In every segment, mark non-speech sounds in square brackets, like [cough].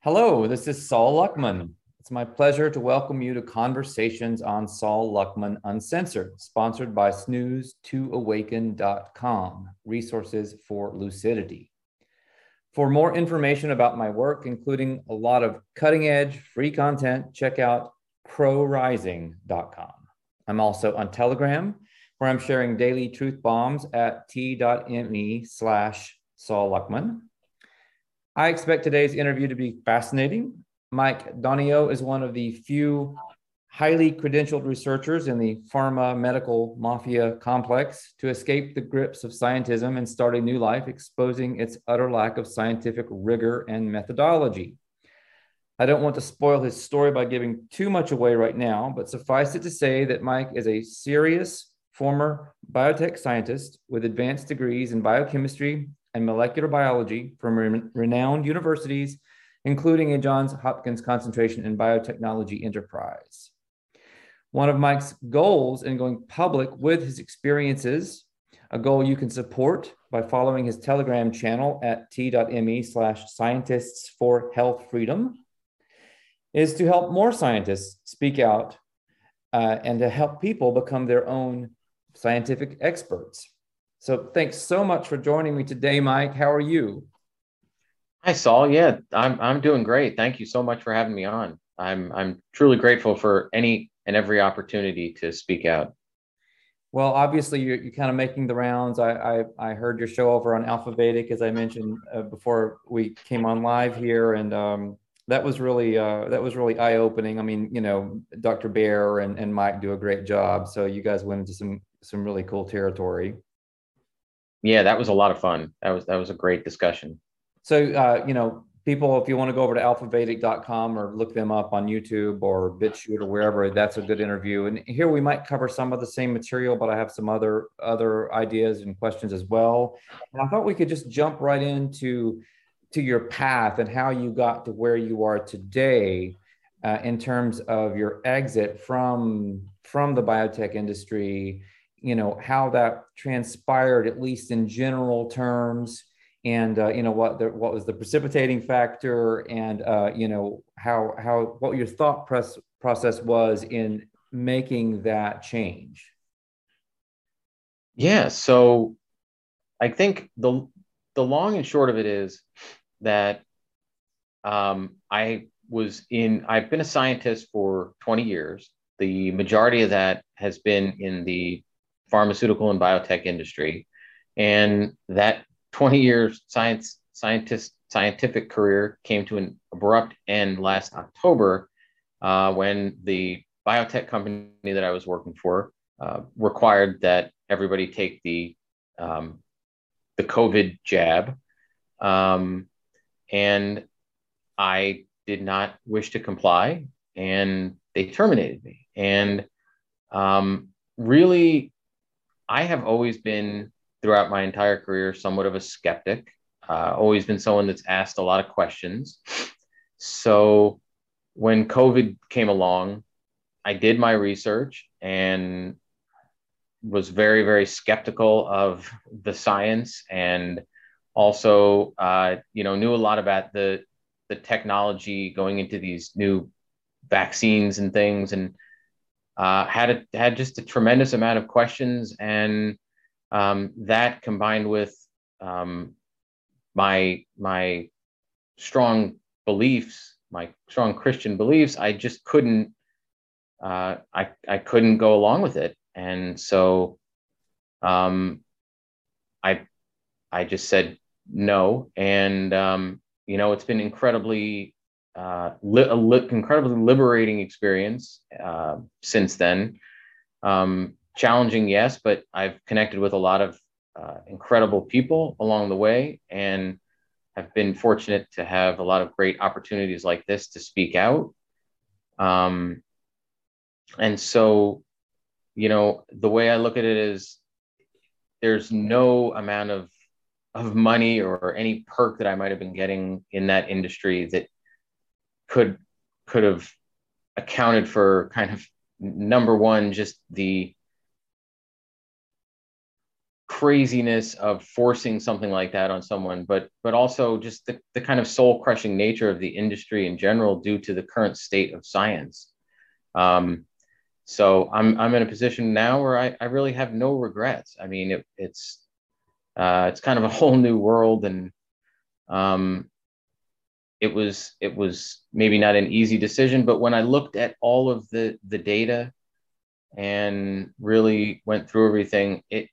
Hello, this is Sol Luckman. It's my pleasure to welcome you to Conversations on Sol Luckman Uncensored, sponsored by snooze2awaken.com, resources for lucidity. For more information about my work, including a lot of cutting edge free content, check out crowrising.com. I'm also on Telegram, where I'm sharing daily truth bombs at t.me slash Sol Luckman. I expect today's interview to be fascinating. Mike Donio is one of the few highly credentialed researchers in the pharma medical mafia complex to escape the grips of scientism and start a new life, exposing its utter lack of scientific rigor and methodology. I don't want to spoil his story by giving too much away right now, but suffice it to say that Mike is a serious former biotech scientist with advanced degrees in biochemistry and molecular biology from re- renowned universities, including a Johns Hopkins concentration in biotechnology enterprise. One of Mike's goals in going public with his experiences, a goal you can support by following his Telegram channel at t.me slash scientists for health freedom, is to help more scientists speak out uh, and to help people become their own scientific experts. So thanks so much for joining me today, Mike. How are you? Hi, Sol. Yeah, I'm I'm doing great. Thank you so much for having me on. I'm I'm truly grateful for any and every opportunity to speak out. Well, obviously, you're, you're kind of making the rounds. I, I, I heard your show over on Alpha Vedic, as I mentioned uh, before we came on live here, and um, that was really uh, that was really eye opening. I mean, you know, Dr. Bear and, and Mike do a great job. So you guys went into some some really cool territory yeah, that was a lot of fun. That was that was a great discussion. So uh, you know, people, if you want to go over to alphavedic.com or look them up on YouTube or BitChute or wherever, that's a good interview. And here we might cover some of the same material, but I have some other other ideas and questions as well. And I thought we could just jump right into to your path and how you got to where you are today uh, in terms of your exit from from the biotech industry you know how that transpired at least in general terms. And uh, you know what the, what was the precipitating factor and uh, you know how how what your thought press, process was in making that change. Yeah so i think the the long and short of it is that um, i was in i've been a scientist for 20 years. The majority of that has been in the pharmaceutical and biotech industry. And that 20 year science scientist scientific career came to an abrupt end last October uh, when the biotech company that I was working for uh, required that everybody take the um, the COVID jab, um, and I did not wish to comply, and they terminated me. And um, really, I have always been throughout my entire career somewhat of a skeptic. Uh, always been someone that's asked a lot of questions. So when COVID came along, I did my research and was very, very skeptical of the science and also, uh, you know, knew a lot about the the technology going into these new vaccines and things. And uh, had a, had just a tremendous amount of questions, and um, that combined with um, my my strong beliefs, my strong Christian beliefs, I just couldn't uh, I I couldn't go along with it, and so um, I I just said no, and um, you know it's been incredibly uh, li- a li- incredibly liberating experience uh, since then. Um, challenging, yes, but I've connected with a lot of uh, incredible people along the way and have been fortunate to have a lot of great opportunities like this to speak out. Um, and so, you know, the way I look at it is there's no amount of of money or any perk that I might have been getting in that industry that could could have accounted for kind of number one just the craziness of forcing something like that on someone, but but also just the, the kind of soul crushing nature of the industry in general due to the current state of science. Um, so I'm I'm in a position now where I, I really have no regrets. I mean, it, it's uh, it's kind of a whole new world, and um, it was it was maybe not an easy decision. But when I looked at all of the the data and really went through everything, it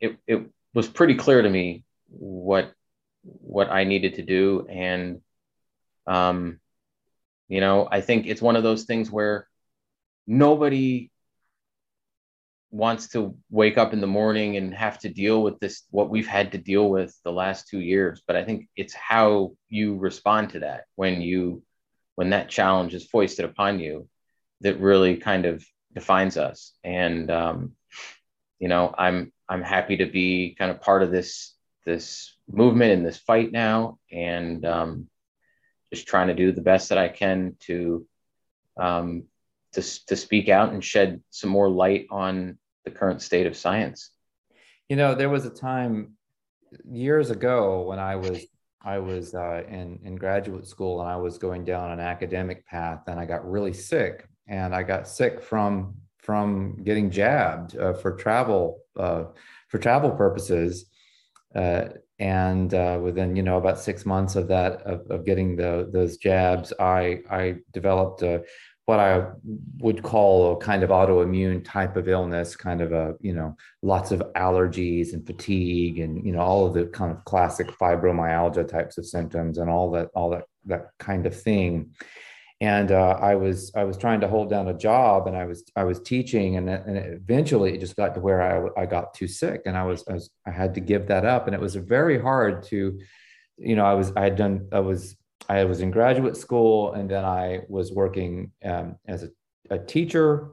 it it was pretty clear to me what what I needed to do, and um, you know, I think it's one of those things where nobody wants to wake up in the morning and have to deal with this what we've had to deal with the last 2 years. But i think it's how you respond to that when you when that challenge is foisted upon you that really kind of defines us. And um, you know i'm i'm happy to be kind of part of this this movement and this fight now. And um, just trying to do the best that i can to um, to, to speak out and shed some more light on the current state of science. You know, there was a time years ago when I was I was uh, in in graduate school and I was going down an academic path and I got really sick and I got sick from from getting jabbed uh, for travel uh, for travel purposes. Uh, and uh, within you know about six months of that of, of getting the those jabs, I I developed a what I would call a kind of autoimmune type of illness, kind of a, you know, lots of allergies and fatigue and, you know, all of the kind of classic fibromyalgia types of symptoms and all that, all that, that kind of thing. And uh, I was, I was trying to hold down a job and I was, I was teaching and, and eventually it just got to where I, I got too sick and I was, I was, I had to give that up. And it was very hard to, you know, I was, I had done, I was I was in graduate school and then I was working um, as a, a, teacher.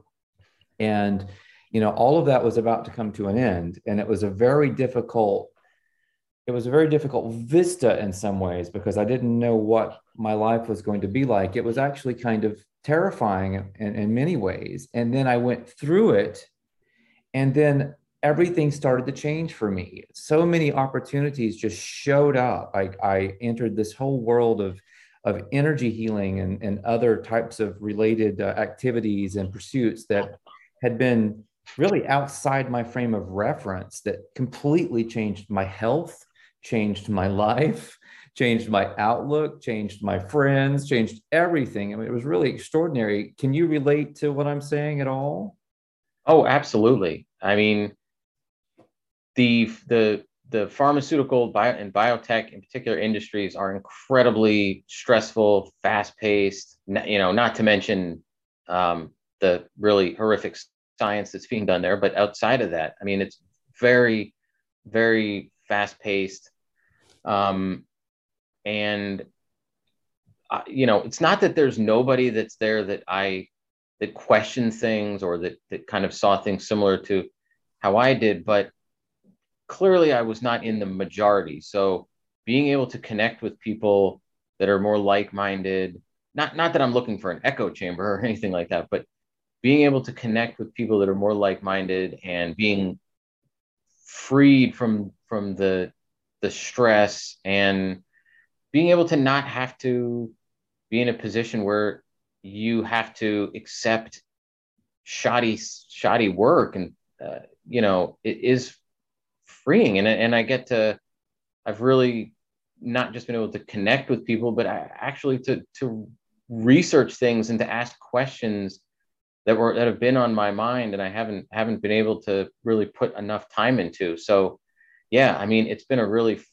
And, you know, all of that was about to come to an end. And it was a very difficult, it was a very difficult vista in some ways because I didn't know what my life was going to be like. It was actually kind of terrifying in, in many ways. And then I went through it. And then everything started to change for me. So many opportunities just showed up. I, I entered this whole world of, of energy healing and, and other types of related uh, activities and pursuits that had been really outside my frame of reference that completely changed my health, changed my life, [laughs] changed my outlook, changed my friends, changed everything. I mean, it was really extraordinary. Can you relate to what I'm saying at all? Oh, absolutely. I mean, the the the pharmaceutical bio, and biotech in particular industries are incredibly stressful, fast paced. You know, not to mention um, the really horrific science that's being done there. But outside of that, I mean, it's very, very fast paced, um, and uh, you know, it's not that there's nobody that's there that I that questions things or that that kind of saw things similar to how I did, but clearly I was not in the majority. So being able to connect with people that are more like-minded, not not that I'm looking for an echo chamber [laughs] or anything like that, but being able to connect with people that are more like-minded and being freed from from the the stress and being able to not have to be in a position where you have to accept shoddy shoddy work and uh, you know it is freeing. And, and i get to i've really not just been able to connect with people but I, actually to to research things and to ask questions that were that have been on my mind and i haven't haven't been able to really put enough time into. So yeah i mean it's been a really f-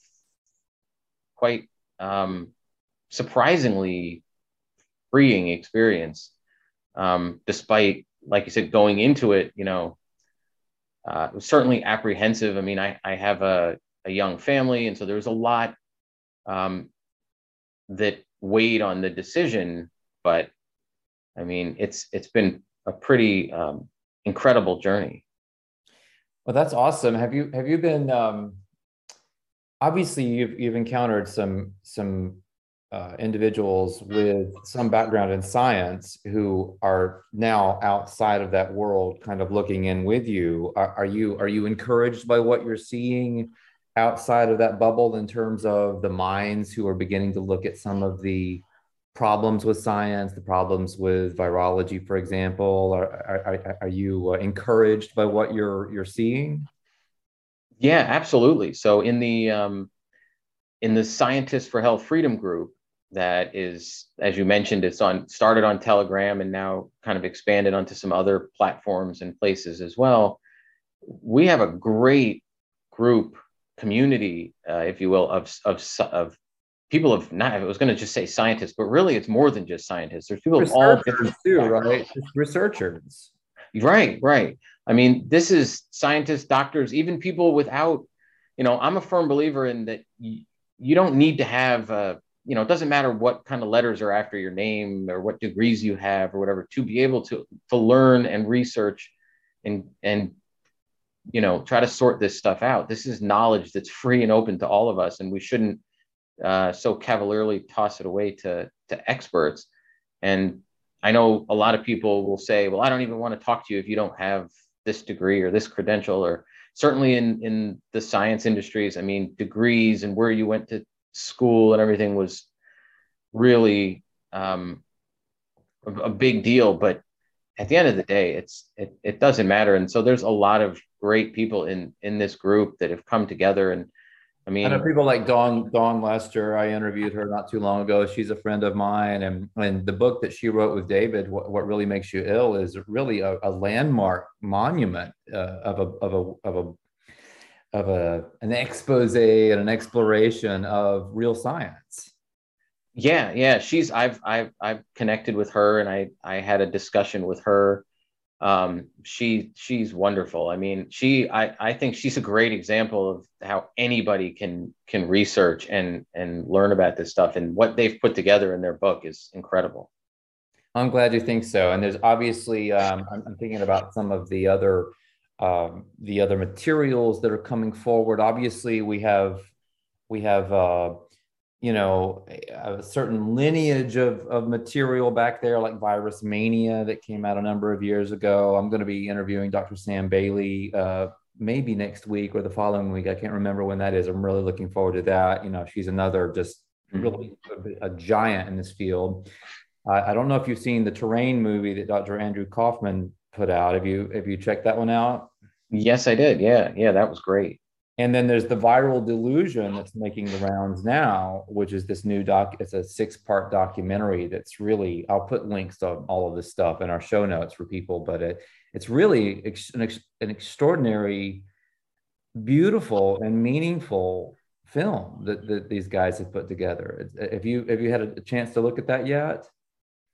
quite um, surprisingly freeing experience um, despite like you said going into it you know uh, was certainly apprehensive. I mean, I, I have a, a young family, and so there was a lot um, that weighed on the decision. But I mean, it's it's been a pretty um, incredible journey. Well, that's awesome. Have you have you been? Um, obviously, you've you've encountered some some uh, individuals with some background in science who are now outside of that world, kind of looking in with you. Are, are you are you encouraged by what you're seeing outside of that bubble in terms of the minds who are beginning to look at some of the problems with science, the problems with virology, for example? Are, are, are you uh, encouraged by what you're you're seeing? Yeah, absolutely. So in the um, in the Scientists for Health Freedom group, that is, as you mentioned, it's on started on Telegram and now kind of expanded onto some other platforms and places as well. We have a great group community, uh, if you will, of of of people of not. I was going to just say scientists, but really, it's more than just scientists. There's people of all different too, right? researchers. Right, right. I mean, this is scientists, doctors, even people without. You know, I'm a firm believer in that. You, you don't need to have. Uh, you know, it doesn't matter what kind of letters are after your name or what degrees you have or whatever to be able to to learn and research and and you know try to sort this stuff out. This is knowledge that's free and open to all of us and we shouldn't uh, so cavalierly toss it away to to experts. And i know a lot of people will say well i don't even want to talk to you if you don't have this degree or this credential or certainly in in the science industries i mean degrees and where you went to school and everything was really um, a, a big deal but at the end of the day it's it, it doesn't matter and so there's a lot of great people in in this group that have come together and I mean, I know people like Dawn Dawn Lester. I interviewed her not too long ago. She's a friend of mine, and and the book that she wrote with David, "What, what Really Makes You Ill," is really a, a landmark monument uh, of a of a of a of a an expose and an exploration of real science. Yeah, yeah, she's I've I've I've connected with her, and I I had a discussion with her um, she she's wonderful. I mean, she I, I think she's a great example of how anybody can can research and and learn about this stuff. And what they've put together in their book is incredible. I'm glad you think so. And there's obviously um, I'm, I'm, thinking about some of the other um, the other materials that are coming forward. Obviously, we have we have uh, you know a certain lineage of, of material back there like virus mania that came out a number of years ago. I'm going to be interviewing dr sam bailey uh, maybe next week or the following week. I can't remember when that is. I'm really looking forward to that. You know she's another just mm-hmm. really a, a giant in this field. Uh, i don't know if you've seen the terrain movie that dr andrew kaufman put out. Have you have you checked that one out yes i did yeah yeah that was great and then there's the viral delusion that's making the rounds now, which is this new doc. It's a six part documentary that's really, I'll put links to all of this stuff in our show notes for people, but it, it's really ex, an, ex, an extraordinary, beautiful, and meaningful film that, that these guys have put together. Uh, have you, have you had a chance to look at that yet?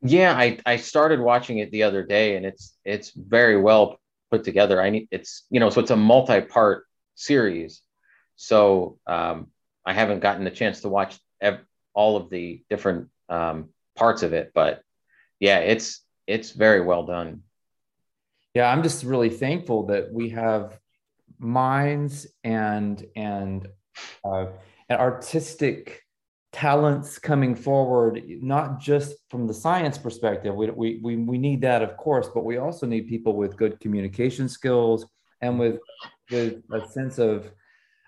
Yeah, I, I started watching it the other day and it's, it's very well put together. I need, it's, you know, so it's a multi part series. So um, I haven't gotten the chance to watch ev- all of the different um, parts of it, but yeah, it's it's very well done. Yeah, I'm just really thankful that we have minds and and uh, and artistic talents coming forward, not just from the science perspective. We, we, we, we need that, of course, but we also need people with good communication skills and with with a sense of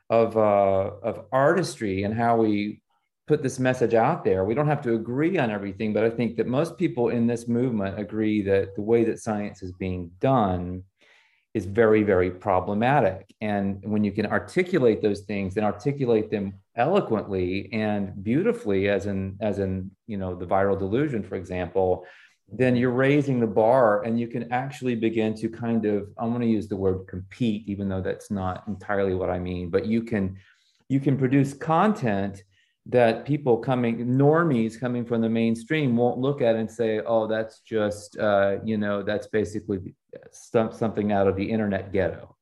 of uh, of artistry and how we put this message out there. We don't have to agree on everything, but I think that most people in this movement agree that the way that science is being done is very, very problematic. And when you can articulate those things and articulate them eloquently and beautifully, as in as in you know the viral delusion, for example, then you're raising the bar and you can actually begin to kind of i'm going to use the word compete even though that's not entirely what i mean but you can you can produce content that people coming normies coming from the mainstream won't look at and say oh that's just uh, you know that's basically something out of the internet ghetto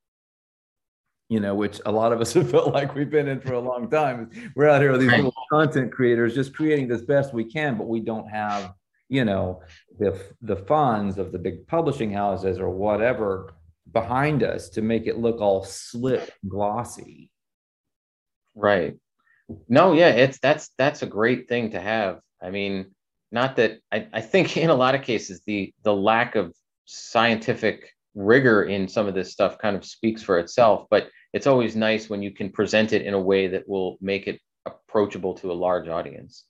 you know which a lot of us [laughs] have felt like we've been in for a long time we're out here with these little content creators just creating as best we can but we don't have you know the the funds of the big publishing houses or whatever behind us to make it look all slick glossy. Right. No, yeah, it's that's that's a great thing to have. I mean, not that I, I think in a lot of cases the the lack of scientific rigor in some of this stuff kind of speaks for itself, but it's always nice when you can present it in a way that will make it approachable to a large audience.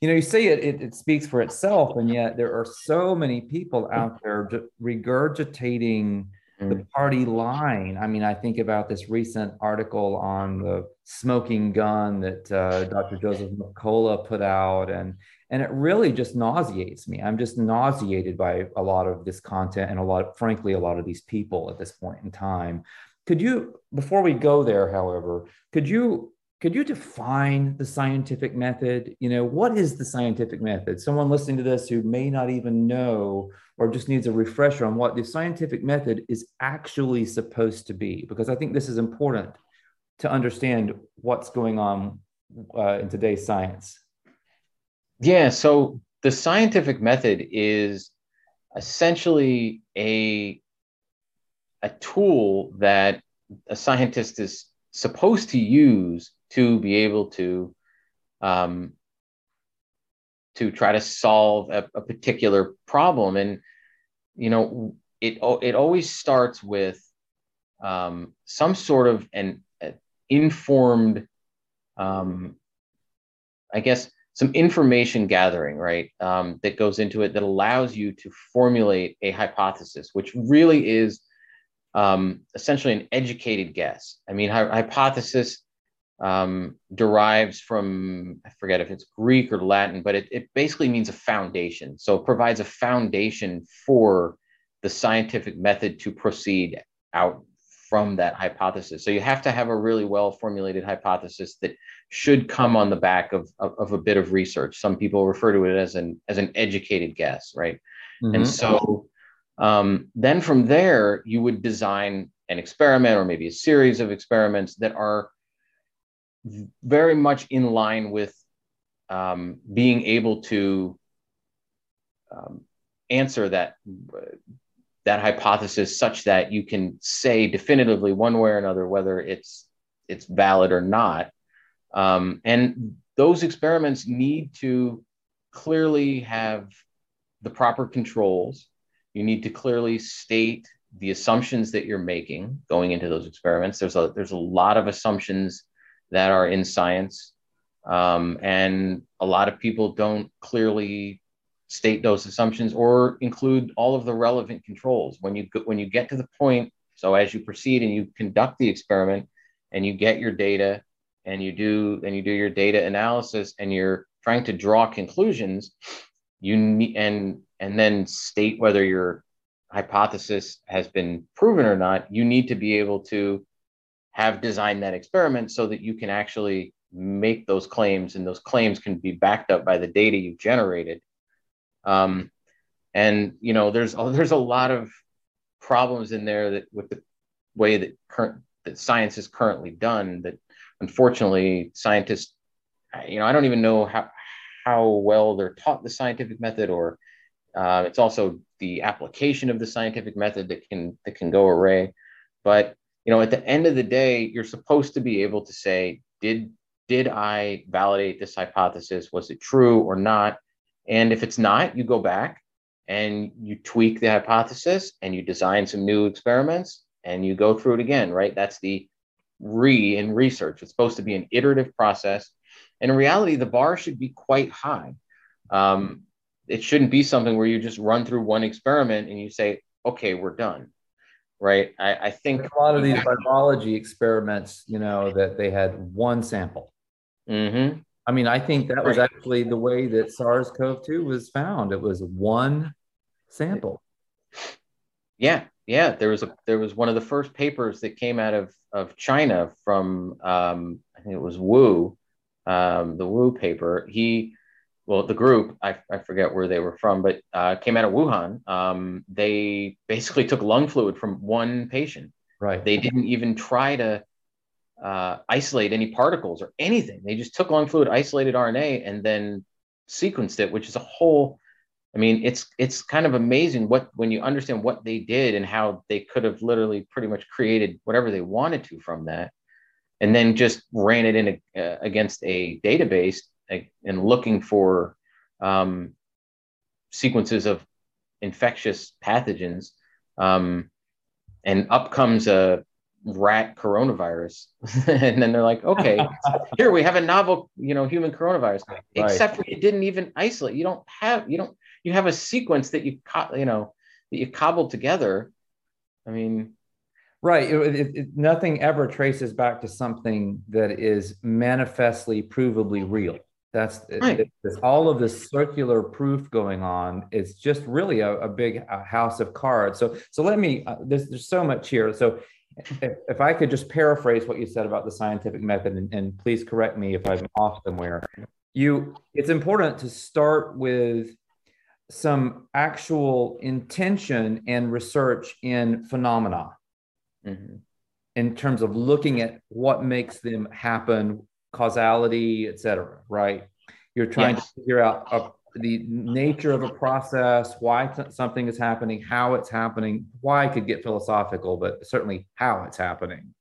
You know, you say it, it, it speaks for itself, and yet there are so many people out there regurgitating the mm. party line. I mean, I think about this recent article on the smoking gun that uh, Dr. Joseph Mercola put out, and and it really just nauseates me. I'm just nauseated by a lot of this content and a lot, of, frankly, a lot of these people at this point in time. Could you, before we go there, however, could you could you define the scientific method? You know, what is the scientific method? Someone listening to this who may not even know or just needs a refresher on what the scientific method is actually supposed to be, because I think this is important to understand what's going on uh, in today's science. Yeah. So the scientific method is essentially a a tool that a scientist is supposed to use to be able to um, to try to solve a, a, particular problem and you know it it always starts with um, some sort of an informed um, i guess some information gathering right um, that goes into it that allows you to formulate a hypothesis which really is um, essentially an educated guess i mean hypothesis um, derives from, I forget if it's Greek or Latin, but it, it basically means a foundation. So it provides a foundation for the scientific method to proceed out from that hypothesis. So you have to have a really well formulated hypothesis that should come on the back of, of, of, a bit of research. Some people refer to it as an as an educated guess, right? Mm-hmm. And so um, then from there, you would design an experiment or maybe a series of experiments that are very much in line with um, being able to um, answer that that hypothesis such that you can say definitively one way or another whether it's it's valid or not. Um, and those experiments need to clearly have the proper controls. You need to clearly state the assumptions that you're making going into those experiments. There's a there's a lot of assumptions that are in science. Um, and a lot of people don't clearly state those assumptions or include all of the relevant controls. When you when you get to the point, so as you proceed and you conduct the experiment and you get your data and you do and you do your data analysis and you're trying to draw conclusions, you need and and then state whether your hypothesis has been proven or not, you need to be able to have designed that experiment so that you can actually make those claims and those claims can be backed up by the data you've generated um, and you know there's [laughs] there's a lot of problems in there that with the way that current that science is currently done that unfortunately scientists you know i don't even know how how well they're taught the scientific method or uh, it's also the application of the scientific method that can that can go array. But you know at the end of the day you're supposed to be able to say did did i validate this hypothesis? Was it true or not and if it's not you go back and you tweak the hypothesis and you design some new experiments and you go through it again right that's the re in research it's supposed to be an iterative process and in reality the bar should be quite high um, it shouldn't be something where you just run through one experiment and you say okay we're done right? I, I think a lot of these biology experiments, you know, that they had one sample. Mm-hmm. I mean, I think that was actually the way that SARS-CoV-2 was found. It was one sample. Yeah, yeah. There was a there was one of the first papers that came out of of China from um, I think it was Wu, um, the Wu paper. He well, the group, I, I forget where they were from, but uh, came out of Wuhan. Um, they basically took lung fluid from one patient. Right. They didn't even try to uh, isolate any particles or anything. They just took lung fluid, isolated RNA, and then sequenced it, which is a whole. I mean, it's it's kind of amazing what when you understand what they did and how they could have literally pretty much created whatever they wanted to from that. and then just ran it in a, uh, against a database and looking for um, sequences of infectious pathogens. Um, and up comes a rat coronavirus. [laughs] and then they're like, okay, [laughs] here we have a novel, you know, human coronavirus, right. except for you didn't even isolate. You don't have, you don't, you have a sequence that you, co- you know, that you cobbled together. I mean, Right. It, it, it, nothing ever traces back to something that is manifestly, provably real. That's right. all of this circular proof going on. It's just really a, a big a house of cards. So, so let me. Uh, there's, there's so much here. So, if, if, I could just paraphrase what you said about the scientific method, and, and please correct me if I'm off somewhere. You, it's important to start with some actual intention and research in phenomena mm-hmm. in terms of looking at what makes them happen, causality, et cetera, right? You're trying yes. to figure out a, the nature of a process, why th- something is happening, how it's happening, why could get philosophical, but certainly how it's happening.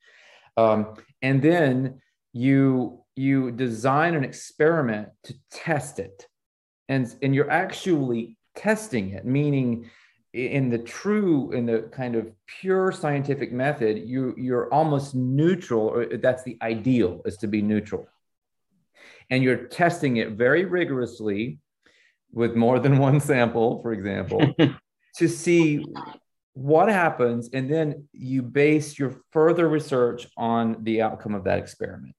Um, and then you you design an experiment to test it and and you're actually testing it meaning in the true in the kind of pure scientific method you you're almost neutral or that's the ideal is to be neutral and you're testing it very rigorously with more than one sample for example [laughs] to see what happens and then you base your further research on the outcome of that experiment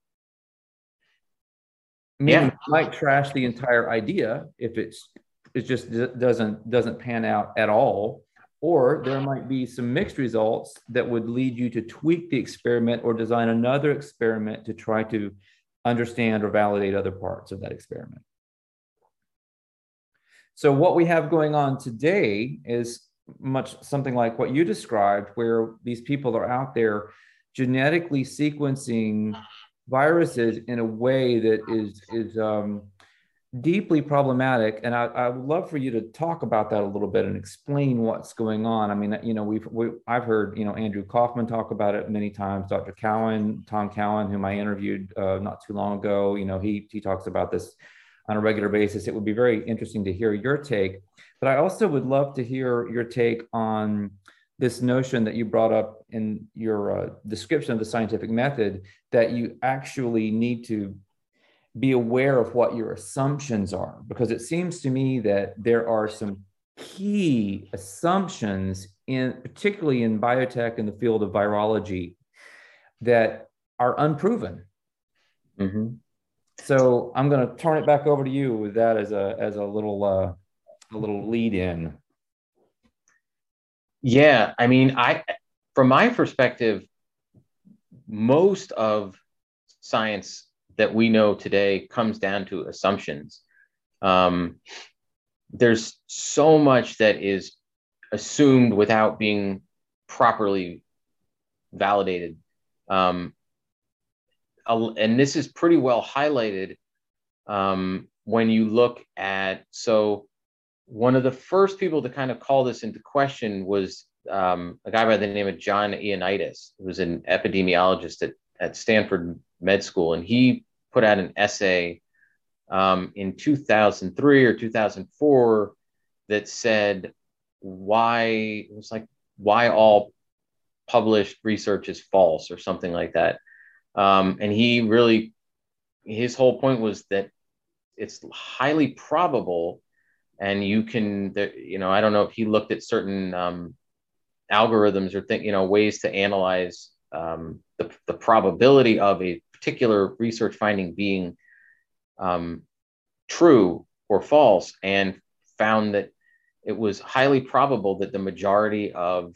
meaning yeah. you might trash the entire idea if it's it just doesn't doesn't pan out at all or there might be some mixed results that would lead you to tweak the experiment or design another experiment to try to understand or validate other parts of that experiment so what we have going on today is much something like what you described where these people are out there genetically sequencing viruses in a way that is is um, deeply problematic. And I, I, would love for you to talk about that a little bit and explain what's going on. I mean you know we've we, i've heard you know andrew kaufman talk about it many times dr cowan tom cowan whom i interviewed uh, not too long ago. You know he he talks about this on a regular basis. It would be very interesting to hear your take. But i also would love to hear your take on this notion that you brought up in your uh, description of the scientific method that you actually need to be aware of what your assumptions are. Because it seems to me that there are some key assumptions in particularly in biotech in the field of virology that are unproven. Mm-hmm. So i'm going to turn it back over to you with that as a as a little uh, a little lead in yeah i mean i from my perspective most of science that we know today comes down to assumptions. Um, there's so much that is assumed without being properly validated. Um, and this is pretty well highlighted um, when you look at so one of the first people to kind of call this into question was um, a guy by the name of John Ioannidis, who was an epidemiologist at, at Stanford Med School, and he put out an essay um, in 2003 or 2004 that said why it was like why all published research is false or something like that. Um, and he really, his whole point was that it's highly probable, and you can, you know, I don't know if he looked at certain um, algorithms or think, you know, ways to analyze um, the, the probability of a particular research finding being um, true or false, and found that it was highly probable that the majority of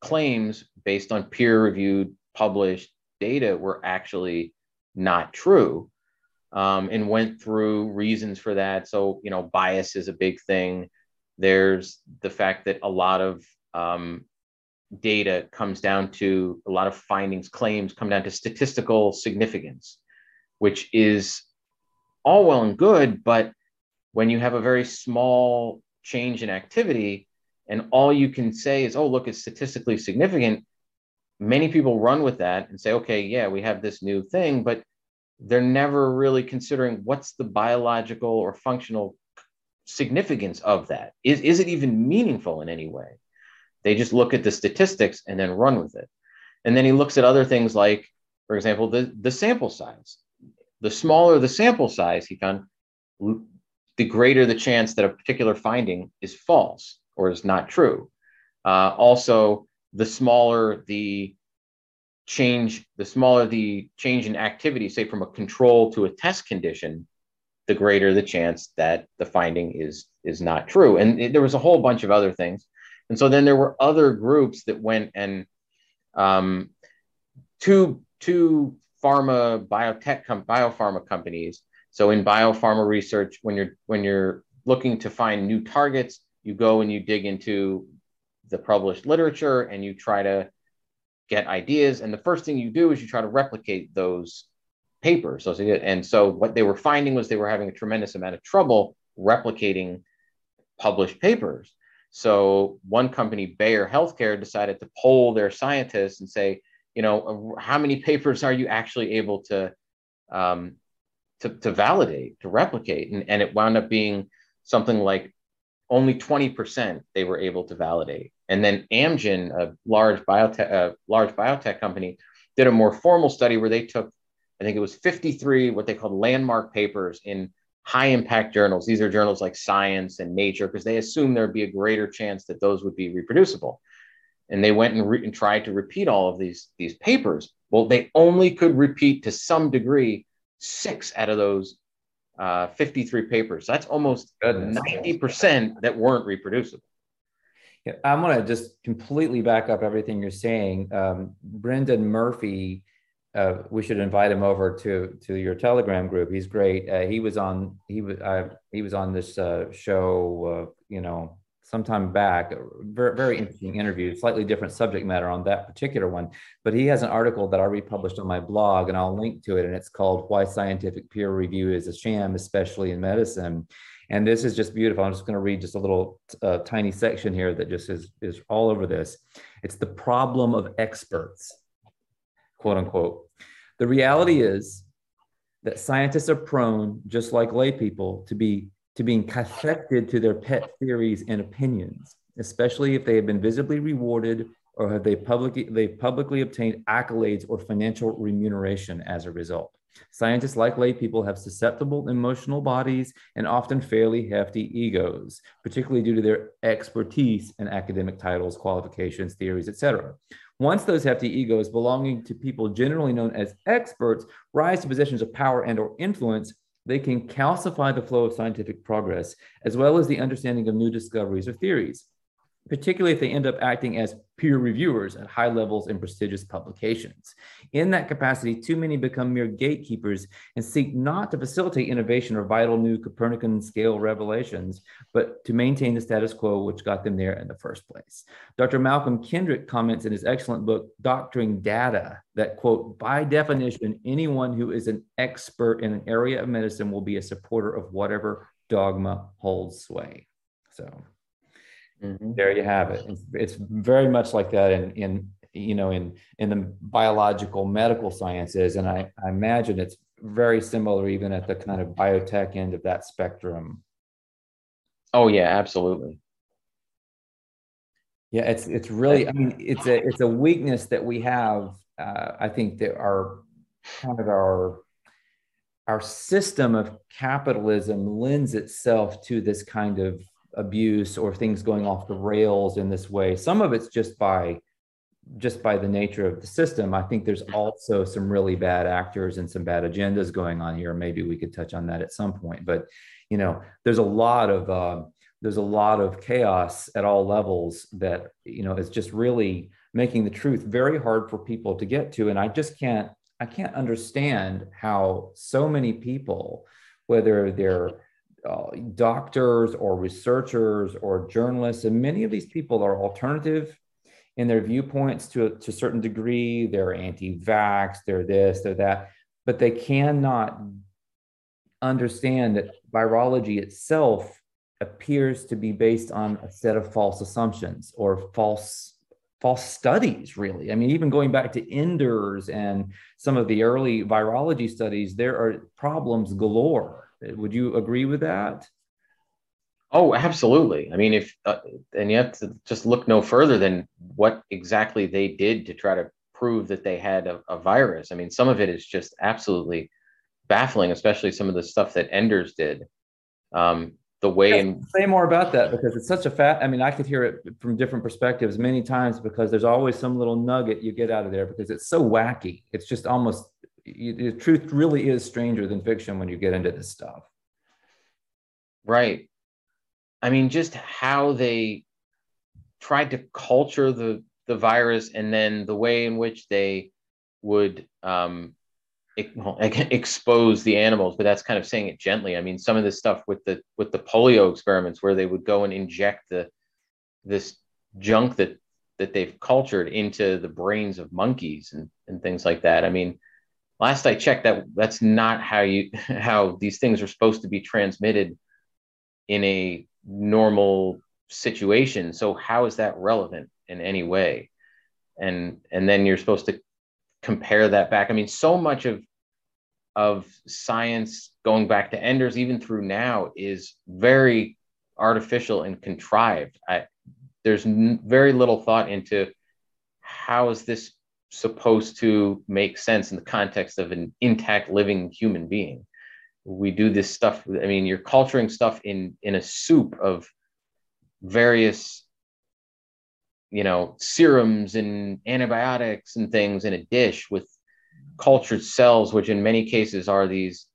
claims based on peer reviewed published data were actually not true um, and went through reasons for that so you know bias is a big thing there's the fact that a lot of um, data comes down to a lot of findings, claims come down to statistical significance, which is all well and good. But when you have a very small change in activity and all you can say is, oh, look, it's statistically significant, many people run with that and say, okay, yeah, we have this new thing, but they're never really considering what's the biological or functional significance of that. Is, is it even meaningful in any way? They just look at the statistics and then run with it. And then he looks at other things like, for example, the, the sample size. The smaller the sample size, he found, the greater the chance that a particular finding is false or is not true. Uh, also, the smaller the change, the smaller the change in activity, say from a control to a test condition, the greater the chance that the finding is is not true. And it, there was a whole bunch of other things. And so then there were other groups that went and um, two two pharma biotech com- biopharma companies. So in biopharma research, when you're when you're looking to find new targets, you go and you dig into the published literature and you try to get ideas. And the first thing you do is you try to replicate those papers. And so what they were finding was they were having a tremendous amount of trouble replicating published papers. So one company, Bayer Healthcare, decided to poll their scientists and say, you know, how many papers are you actually able to um, to, to validate, to replicate? And, and it wound up being something like only 20% they were able to validate. And then Amgen, a large biotech, a large biotech company, did a more formal study where they took, I think it was 53 what they called landmark papers in high impact journals. These are journals like Science and Nature because they assumed there'd be a greater chance that those would be reproducible. And they went and, re- and tried to repeat all of these, these papers. Well, they only could repeat to some degree six out of those uh, 53 papers. That's almost Goodness. 90% that weren't reproducible. I'm going to just completely back up everything you're saying. Um, Brendan Murphy, uh, we should invite him over to to your Telegram group. He's great. Uh, he was on he was uh, he was on this uh, show, uh, you know, sometime back. Very very interesting interview, slightly different subject matter on that particular one. But he has an article that I republished on my blog, and I'll link to it. And it's called "Why Scientific Peer Review is a Sham, Especially in Medicine." And this is just beautiful. I'm just going to read just a little uh, tiny section here that just is, is all over this. It's the problem of experts, quote unquote. The reality is that scientists are prone, just like lay people, to be to being cathected to their pet theories and opinions, especially if they have been visibly rewarded or have they publicly they publicly obtained accolades or financial remuneration as a result. Scientists, like lay people, have susceptible emotional bodies and often fairly hefty egos, particularly due to their expertise in academic titles, qualifications, theories, etc. Once those hefty egos belonging to people generally known as experts rise to positions of power and or influence, they can calcify the flow of scientific progress as well as the understanding of new discoveries or theories particularly if they end up acting as peer reviewers at high levels in prestigious publications. In that capacity, too many become mere gatekeepers and seek not to facilitate innovation or vital new Copernican scale revelations, but to maintain the status quo which got them there in the first place. Dr. Malcolm Kendrick comments in his excellent book, Doctoring Data, that, quote, by definition, anyone who is an expert in an area of medicine will be a supporter of whatever dogma holds sway. So Mm-hmm. There you have it. It's, it's, very much like that in, in you know in in the biological medical sciences, and I, I imagine it's very similar even at the kind of biotech end of that spectrum. Oh yeah, absolutely. Yeah, it's it's really I mean it's a it's a weakness that we have. Uh, I think that our kind of our our system of capitalism lends itself to this kind of abuse or things going off the rails in this way. Some of it's just by just by the nature of the system. I think there's also some really bad actors and some bad agendas going on here. Maybe we could touch on that at some point. But you know, there's a lot of uh, there's a lot of chaos at all levels that you know is just really making the truth very hard for people to get to. And I just can't I can't understand how so many people, whether they're uh, doctors or researchers or journalists, and many of these people are alternative in their viewpoints to a, to a certain degree. They're anti-vax, they're this, they're that, but they cannot understand that virology itself appears to be based on a set of false assumptions or false false studies, really. I mean, even going back to Enders and some of the early virology studies, there are problems galore. Would you agree with that? Oh, absolutely. I mean, if uh, and you have to just look no further than what exactly they did to try to prove that they had a, a virus. I mean, some of it is just absolutely baffling, especially some of the stuff that Enders did. Um, the way in say more about that because it's such a fat. I mean, I could hear it from different perspectives many times because there's always some little nugget you get out of there because it's so wacky. It's just almost the truth really is stranger than fiction when you get into this stuff. Right. I mean, just how they tried to culture the the virus, and then the way in which they would um, well, [laughs] expose the animals, but that's kind of saying it gently. I mean, some of this stuff with the with the polio experiments, where they would go and inject the this junk that that they've cultured into the brains of monkeys and, and things like that. I mean, last I checked, that that's not how you [laughs] how these things are supposed to be transmitted in a normal situation. So how is that relevant in any way? And and then you're supposed to compare that back. I mean, so much of of science going back to Enders, even through now, is very artificial and contrived. I, there's n- very little thought into how is this supposed to make sense in the context of an intact living human being. We do this stuff i mean you're culturing stuff in in a soup of various you know serums and antibiotics and things in a dish with cultured cells which in many cases are these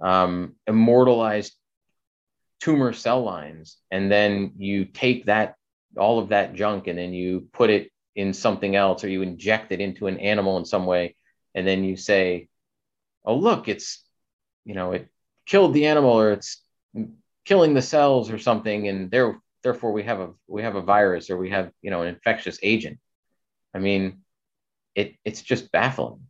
um, immortalized tumor cell lines. And then you take that all of that junk and then you put it in something else or you inject it into an animal in some way and then you say oh look it's you know it killed the animal or it's killing the cells or something and there therefore we have a we have a virus or we have you know an infectious agent. I mean it it's just baffling.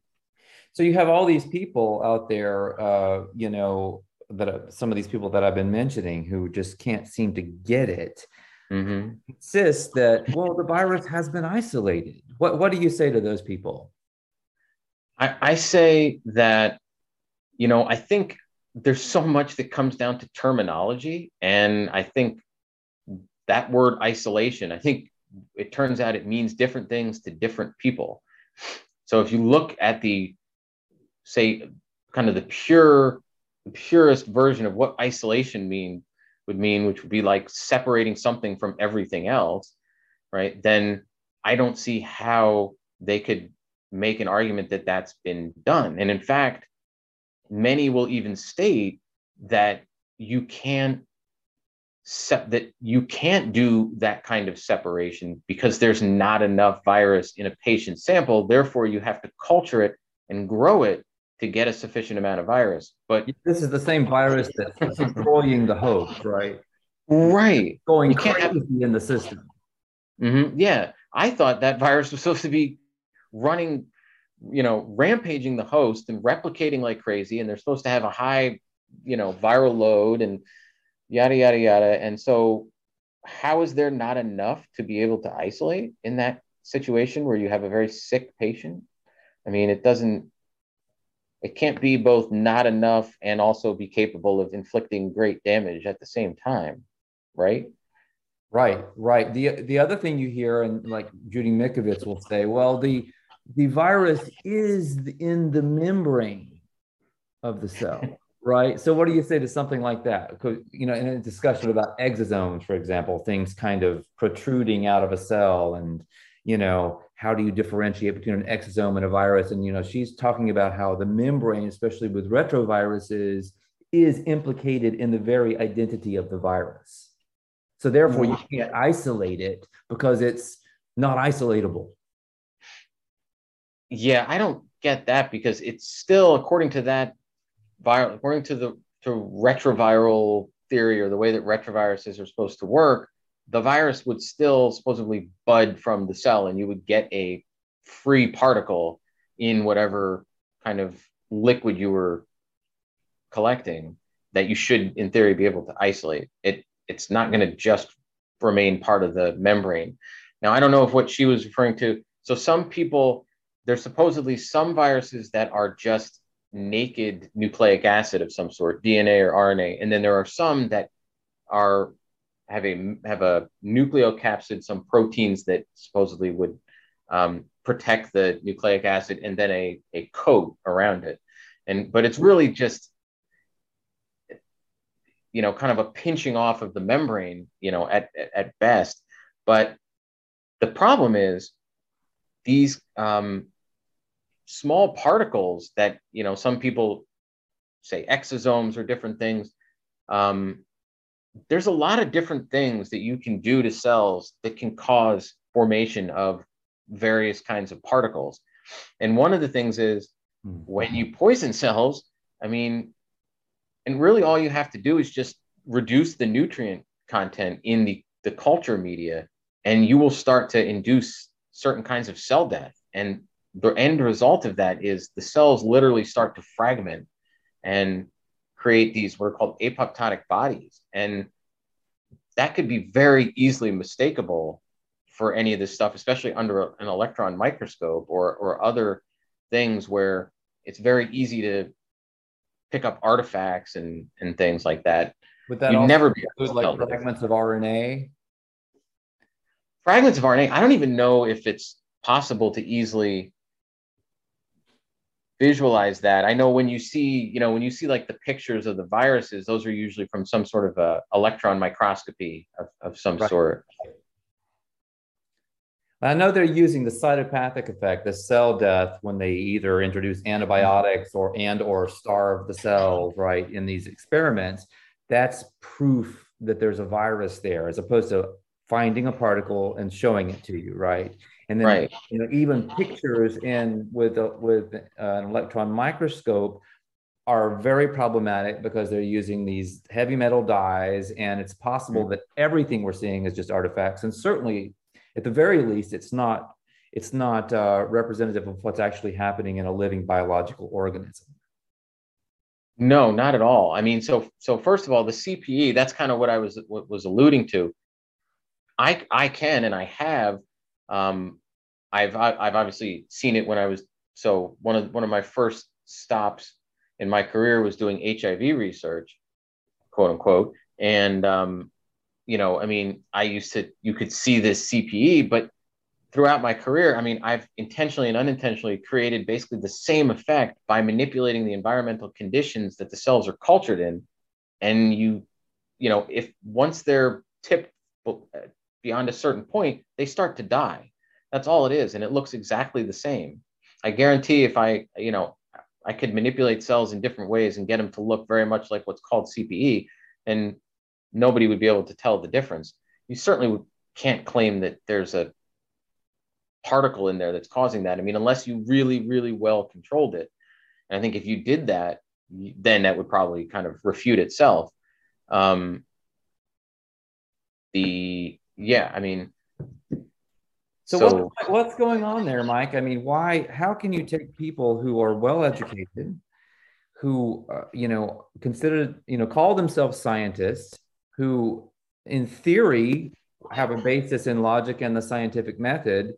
So you have all these people out there uh, you know that uh, some of these people that i've been mentioning who just can't seem to get it mm-hmm. insist that well the virus has been isolated. What what do you say to those people? I, I say that you know i think there's so much that comes down to terminology and i think that word isolation i think it turns out it means different things to different people. So if you look at the say kind of the pure the purest version of what isolation mean would mean which would be like separating something from everything else right? Then i don't see how they could make an argument that that's been done. And in fact many will even state that you can't se- that you can't do that kind of separation because there's not enough virus in a patient sample. Therefore you have to culture it and grow it to get a sufficient amount of virus but this is the same virus that's [laughs] destroying the host right right going you crazy have, in the system mm-hmm, yeah i thought that virus was supposed to be running you know, rampaging the host and replicating like crazy, and they're supposed to have a high, you know, viral load and yada yada yada. And so, how is there not enough to be able to isolate in that situation where you have a very sick patient? I mean, it doesn't. It can't be both not enough and also be capable of inflicting great damage at the same time, right? Right, right. The the other thing you hear, and like Judy Mikovits will say, well, the the virus is in the membrane of the cell, [laughs] right? So, what do you say to something like that? You know, in a discussion about exosomes, for example, things kind of protruding out of a cell, and you know, how do you differentiate between an exosome and a virus? And you know, she's talking about how the membrane, especially with retroviruses, is implicated in the very identity of the virus. So, therefore, you can't isolate it because it's not isolatable yeah, I don't get that because it's still according to that viral, according to the to retroviral theory or the way that retroviruses are supposed to work, the virus would still supposedly bud from the cell and you would get a free particle in whatever kind of liquid you were collecting that you should in theory be able to isolate it it's not going to just remain part of the membrane Now, I don't know if what she was referring to. So, some people, there's supposedly some viruses that are just naked nucleic acid of some sort, DNA or RNA, and then there are some that are have a have a nucleocapsid, some proteins that supposedly would um, protect the nucleic acid, and then a a coat around it. And but it's really just you know kind of a pinching off of the membrane, you know, at at best. But the problem is these um, small particles that you know some people say exosomes or different things um, there's a lot of different things that you can do to cells that can cause formation of various kinds of particles and one of the things is hmm. when you poison cells i mean and really all you have to do is just reduce the nutrient content in the, the culture media and you will start to induce certain kinds of cell death and the end result of that is the cells literally start to fragment and create these what are called apoptotic bodies. And that could be very easily mistakable for any of this stuff, especially under an electron microscope or, or other things where it's very easy to pick up artifacts and, and things like that. Would that You'd never be able to like fragments of RNA? Fragments of RNA. I don't even know if it's possible to easily visualize that. I know when you see, you know, when you see like the pictures of the viruses, those are usually from some sort of a electron microscopy of, of some right. sort. I know they're using the cytopathic effect, the cell death, when they either introduce antibiotics or and or starve the cells, right, in these experiments. That's proof that there's a virus there, as opposed to finding a particle and showing it to you, right? And then right. you know even pictures in with a, with an electron microscope are very problematic because they're using these heavy metal dyes, and it's possible mm-hmm. that everything we're seeing is just artifacts. And certainly, at the very least, it's not it's not uh, representative of what's actually happening in a living biological organism. No, not at all. I mean, so so first of all, the CPE, that's kind of what I was what was alluding to. I I can and I have um, I've I've obviously seen it when I was so one of one of my first stops in my career was doing HIV research, quote unquote, and um, you know, I mean, I used to you could see this CPE, but throughout my career, I mean, I've intentionally and unintentionally created basically the same effect by manipulating the environmental conditions that the cells are cultured in, and you, you know, if once they're tipped beyond a certain point, they start to die. That's all it is. And it looks exactly the same. I guarantee if I, you know, I could manipulate cells in different ways and get them to look very much like what's called CPE, and nobody would be able to tell the difference. You certainly can't claim that there's a particle in there that's causing that. I mean, unless you really, really well controlled it. And I think if you did that, then that would probably kind of refute itself. Um, the yeah, I mean. So, so what's, what's going on there, Mike? I mean, why? How can you take people who are well educated, who uh, you know consider you know call themselves scientists, who in theory have a basis in logic and the scientific method,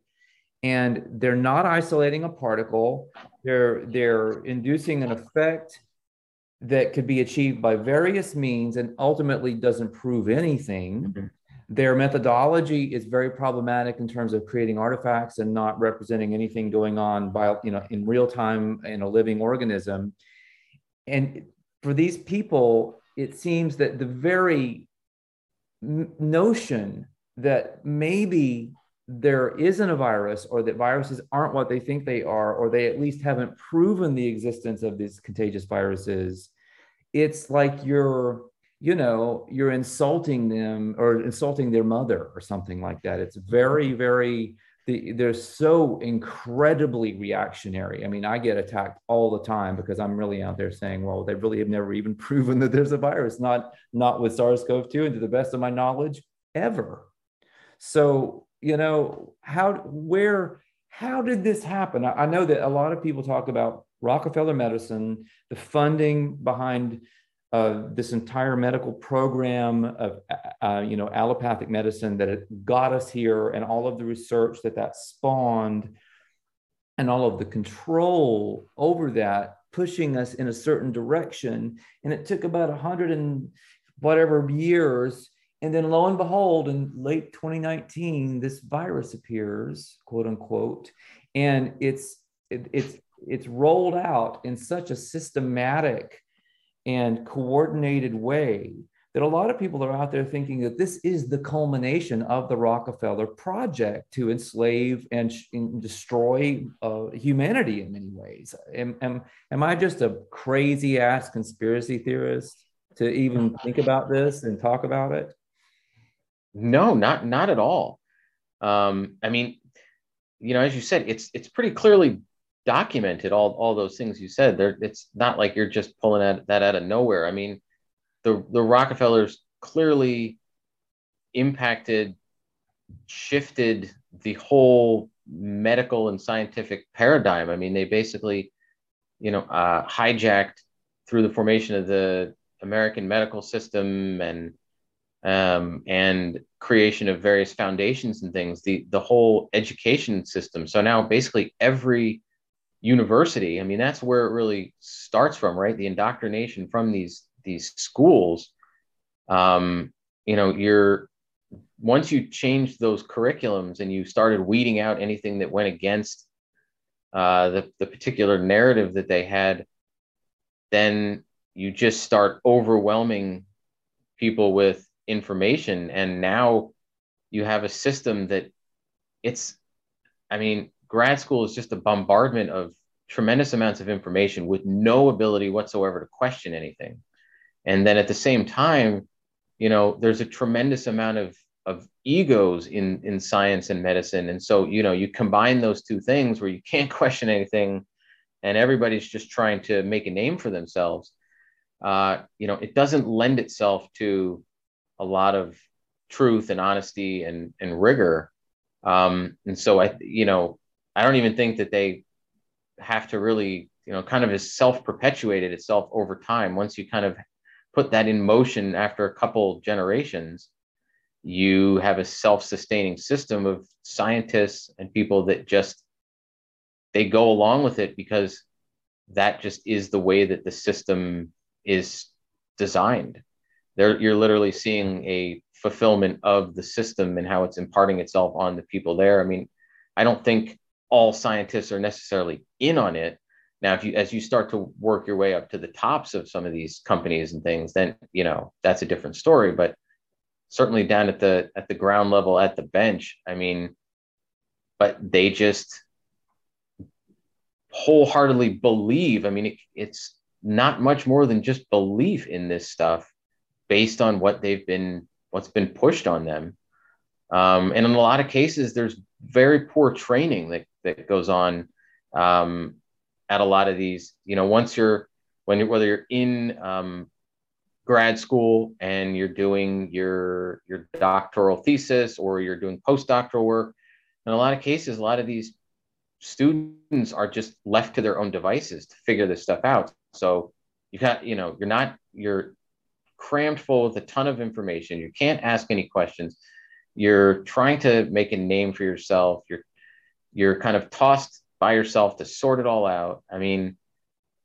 and they're not isolating a particle. They're they're inducing an effect that could be achieved by various means and ultimately doesn't prove anything. Mm-hmm. Their methodology is very problematic in terms of creating artifacts and not representing anything going on by, you know, in real time in a living organism. And for these people, it seems that the very notion that maybe there isn't a virus or that viruses aren't what they think they are, or they at least haven't proven the existence of these contagious viruses, it's like you're you know, you're insulting them or insulting their mother or something like that. It's very, very, they're so incredibly reactionary. I mean, I get attacked all the time because I'm really out there saying, well, they really have never even [laughs] proven that there's a virus, not, not with SARS-CoV-2 and to the best of my knowledge, ever. So, you know, how, where, how did this happen? I, I know that a lot of people talk about Rockefeller medicine, the funding behind uh, this entire medical program of uh, you know allopathic medicine that got us here and all of the research that that spawned and all of the control over that pushing us in a certain direction. And it took about a hundred and whatever years. And then lo and behold in late 2019 this virus appears quote unquote and it's it, it's it's rolled out in such a systematic and coordinated way that a lot of people are out there thinking that this is the culmination of the Rockefeller project to enslave and, and destroy uh, humanity in many ways. Am, am, am I just a crazy ass conspiracy theorist to even [laughs] think about this and talk about it? No, not not at all. Um, I mean, you know, as you said, it's it's pretty clearly documented all all those things you said. There, it's not like you're just pulling that, out of nowhere. I mean, the the Rockefellers clearly impacted, shifted the whole medical and scientific paradigm. I mean, they basically, you know, uh, hijacked through the formation of the American medical system and um, and creation of various foundations and things, the the whole education system. So now basically every university, I mean, that's where it really starts from, right? The indoctrination from these these schools. Um, you know, you're once you changed those curriculums and you started weeding out anything that went against uh, the, the particular narrative that they had, then you just start overwhelming people with information. And now you have a system that it's, I mean, grad school is just a bombardment of tremendous amounts of information with no ability whatsoever to question anything. And then at the same time, you know, there's a tremendous amount of of egos in in science and medicine. And so, you know, you combine those two things where you can't [laughs] question anything and everybody's just trying to make a name for themselves. Uh, you know, it doesn't lend itself to a lot of truth and honesty and and rigor. Um, and so I, you know, I don't even think that they have to really, you know, kind of has self perpetuated itself over time. Once you kind of put that in motion after a couple generations, you have a self sustaining system of scientists and people that just they go along with it because that just is the way that the system is designed. There, you're literally seeing a fulfillment of the system and how it's imparting itself on the people there. I mean, I don't think all scientists are necessarily in on it. Now, if you as you start to work your way up to the tops of some of these companies and things, then you know that's a different story. But certainly down at the at the ground level at the bench, I mean, but they just wholeheartedly believe. I mean, it, it's not much more than just belief in this stuff based on what they've been what's been pushed on them. Um, and in a lot of cases, there's very poor training that that goes on um, at a lot of these. You know, once you're when you're, whether you're in um, grad school and you're doing your your doctoral thesis or you're doing postdoctoral work, in a lot of cases, a lot of these students are just left to their own devices to figure this stuff out. So you got, you know, you're not you're crammed full with a ton of information. You can't ask any questions. You're trying to make a name for yourself. You're you're kind of tossed by yourself to sort it all out. I mean,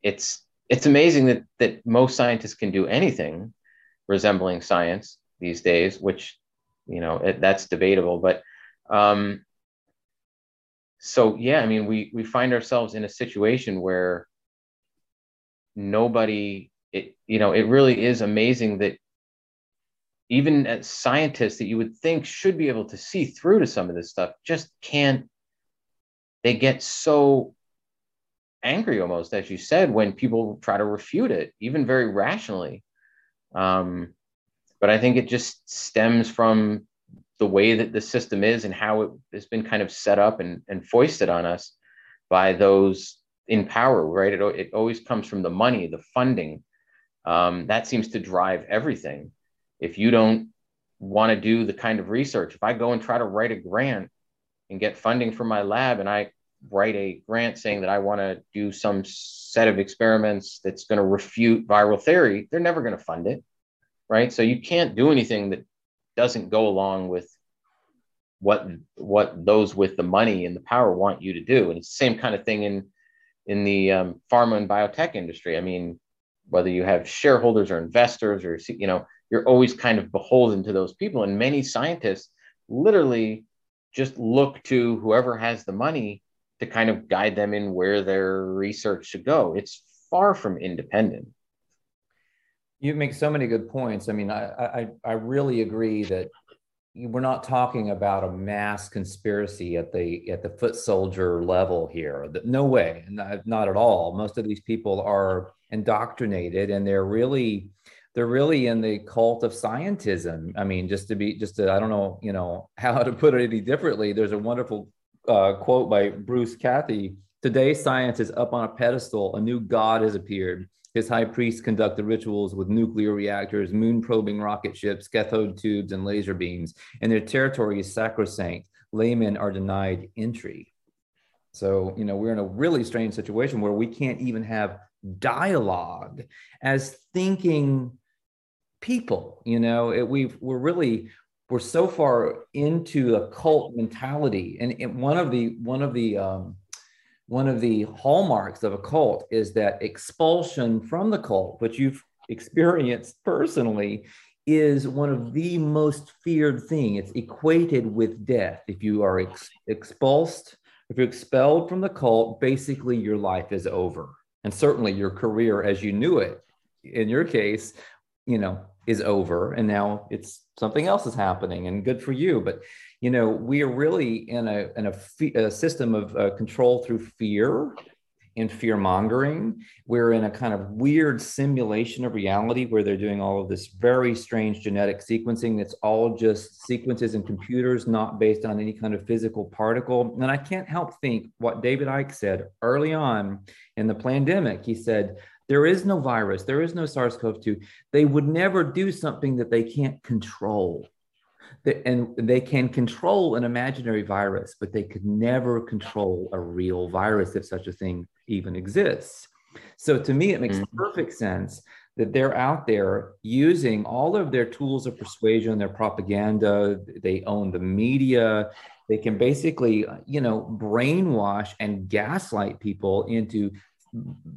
it's it's amazing that that most scientists can do anything resembling science these days, which you know it, that's debatable. But um, so yeah, I mean, we we find ourselves in a situation where nobody, it you know, it really is amazing that even as scientists that you would think should be able to see through to some of this stuff just can't they get so angry almost, as you said, when people try to refute it, even very rationally. Um, but I think it just stems from the way that the system is and how it has been kind of set up and, and foisted on us by those in power, right? It, it always comes from the money, the funding. Um, that seems to drive everything. If you don't want to do the kind of research, if I go and try to write a grant and get funding from my lab and I write a grant saying that I want to do some set of experiments that's going to refute viral theory, they're never going to fund it, right? So you can't do anything that doesn't go along with what what those with the money and the power want you to do. And it's the same kind of thing in in the um, pharma and biotech industry. I mean, whether you have shareholders or investors or you know, you're always kind of beholden to those people. And many scientists literally just look to whoever has the money to kind of guide them in where their research should go. It's far from independent. You make so many good points. I mean, I, I, I really agree that we're not talking about a mass conspiracy at the at the foot soldier level here. No way, not, not at all. Most of these people are indoctrinated, and they're really they're really in the cult of scientism. I mean, just to be just to I don't know you know [laughs] how to put it any differently. There's a wonderful uh, quote by Bruce Cathy. Today, science is up on a pedestal. A new god has appeared. His high priests conduct the rituals with nuclear reactors, moon probing rocket ships, cathode tubes, and laser beams, and their territory is sacrosanct. Laymen are denied entry. So, you know, we're in a really strange situation where we can't even have dialogue as thinking people. You know, it, we've, we're really, we're so far into a cult mentality. And, and one of the, one of the, um, one of the hallmarks of a cult is that expulsion from the cult, which you've experienced personally, is one of the most feared thing. It's equated with death. If you are ex- expulsed, if you're expelled from the cult, basically your life is over. And certainly your career as you knew it, in your case, you know, is over. And now it's something else is happening and good for you. But you know, we are really in a, in a, a system of uh, control through fear and fear mongering. We're in a kind of weird simulation of reality where they're doing all of this very strange genetic sequencing that's all just sequences in computers, not based on any kind of physical particle. And I can't help think what David ike said early on in the pandemic. He said, there is no virus, there is no SARS CoV 2. They would never do something that they can't control and they can control an imaginary virus, but they could never control a real virus if such a thing even exists. So to me, it makes mm-hmm. perfect sense that they're out there using all of their tools of persuasion, their propaganda, they own the media. They can basically, you know, brainwash and gaslight people into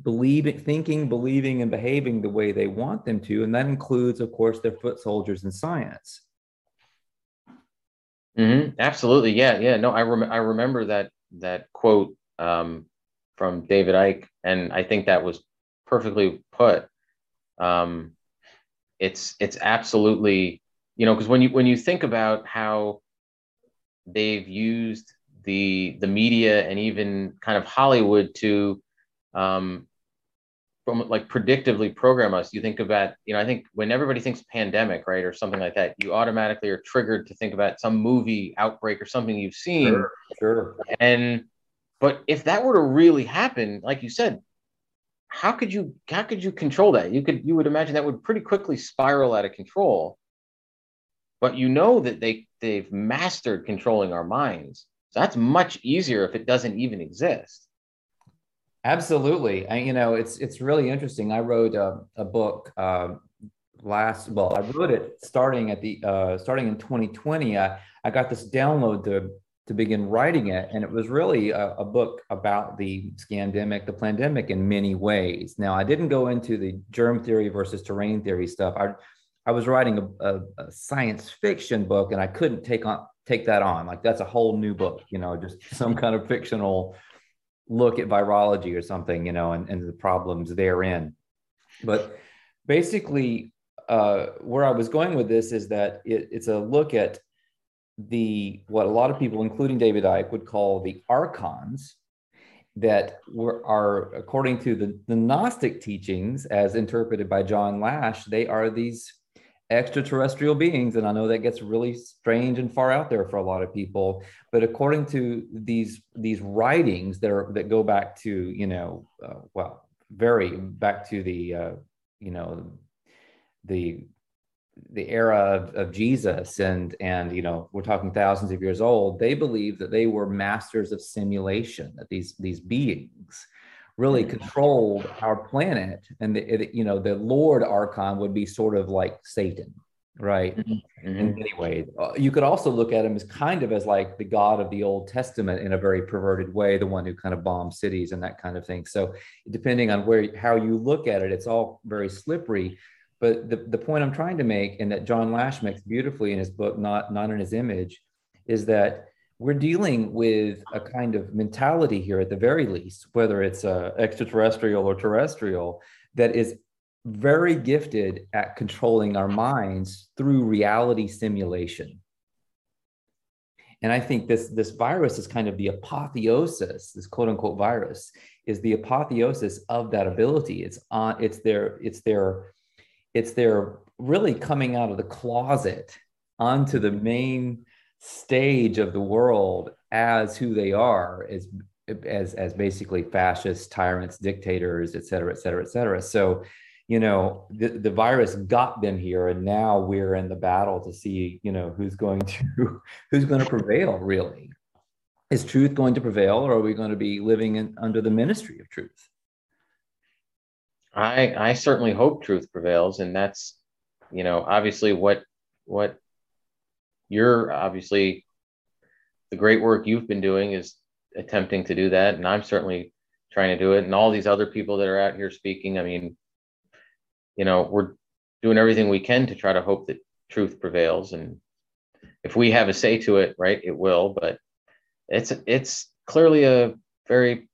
believing, thinking, believing, and behaving the way they want them to. And that includes, of course, their foot soldiers in science. Mm-hmm. Absolutely, yeah, yeah. No, I rem- I remember that that quote um, from David Icke, and I think that was perfectly put. Um, it's it's absolutely you know because when you when you think about how they've used the the media and even kind of Hollywood to um, from like predictively program us. You think about, you know, I think when everybody thinks pandemic, right, or something like that, you automatically are triggered to think about some movie outbreak or something you've seen. Sure, sure. And but if that were to really happen, like you said, how could you how could you control that? You could you would imagine that would pretty quickly spiral out of control. But you know that they they've mastered controlling our minds. So that's much easier if it doesn't even exist. Absolutely. and, you know, it's it's really interesting. I wrote a, a book uh, last. Well, I wrote it starting at the uh, starting in 2020. I, I got this download to to begin writing it, and it was really a, a book about the scandemic, the pandemic, in many ways. Now, I didn't go into the germ theory versus terrain theory stuff. I I was writing a, a, a science fiction book, and I couldn't take on take that on. Like that's a whole new book, you know, just [laughs] some kind of fictional look at virology or something, you know, and, and the problems therein. But basically, uh, where I was going with this is that it, it's a look at the what a lot of people, including David Icke, would call the archons that were are according to the, the Gnostic teachings as interpreted by John Lash, they are these extraterrestrial beings and i know that gets really strange and far out there for a lot of people but according to these these writings that are that go back to you know uh, well very back to the uh, you know the the era of, of Jesus and and you know we're talking thousands of years old, they believe that they were masters of simulation, that these these beings really mm-hmm. controlled our planet, and the, it, you know the Lord Archon would be sort of like Satan, right? Mm-hmm. In many ways, uh, you could also look at him as kind of as like the God of the Old Testament in a very perverted way, the one who kind of bombed cities and that kind of thing. So depending on where how you look at it, it's all very slippery but the, the point I'm trying to make, and that John Lash makes beautifully in his book, Not, Not in His Image, is that we're dealing with a kind of mentality here at the very least, whether it's uh, extraterrestrial or terrestrial, that is very gifted at controlling our minds through reality simulation. And I think this, this virus is kind of the apotheosis, this quote unquote virus is the apotheosis of that ability. It's on, it's their, it's their it's their really coming out of the closet onto the main stage of the world as who they are as as as basically fascists tyrants dictators et cetera et cetera et cetera. So you know the, the virus got them here and now we're in the battle to see you know who's going to [laughs] who's going to prevail really. Is truth going to prevail or are we going to be living in, under the ministry of truth? I I certainly hope truth prevails, and that's you know obviously what what you're obviously the great work you've been doing is attempting to do that, and I'm certainly trying to do it, and all these other people that are out here speaking. I mean, you know, we're doing everything we can to try to hope that truth prevails, and if we have a say to it, right, it will. But it's it's clearly a very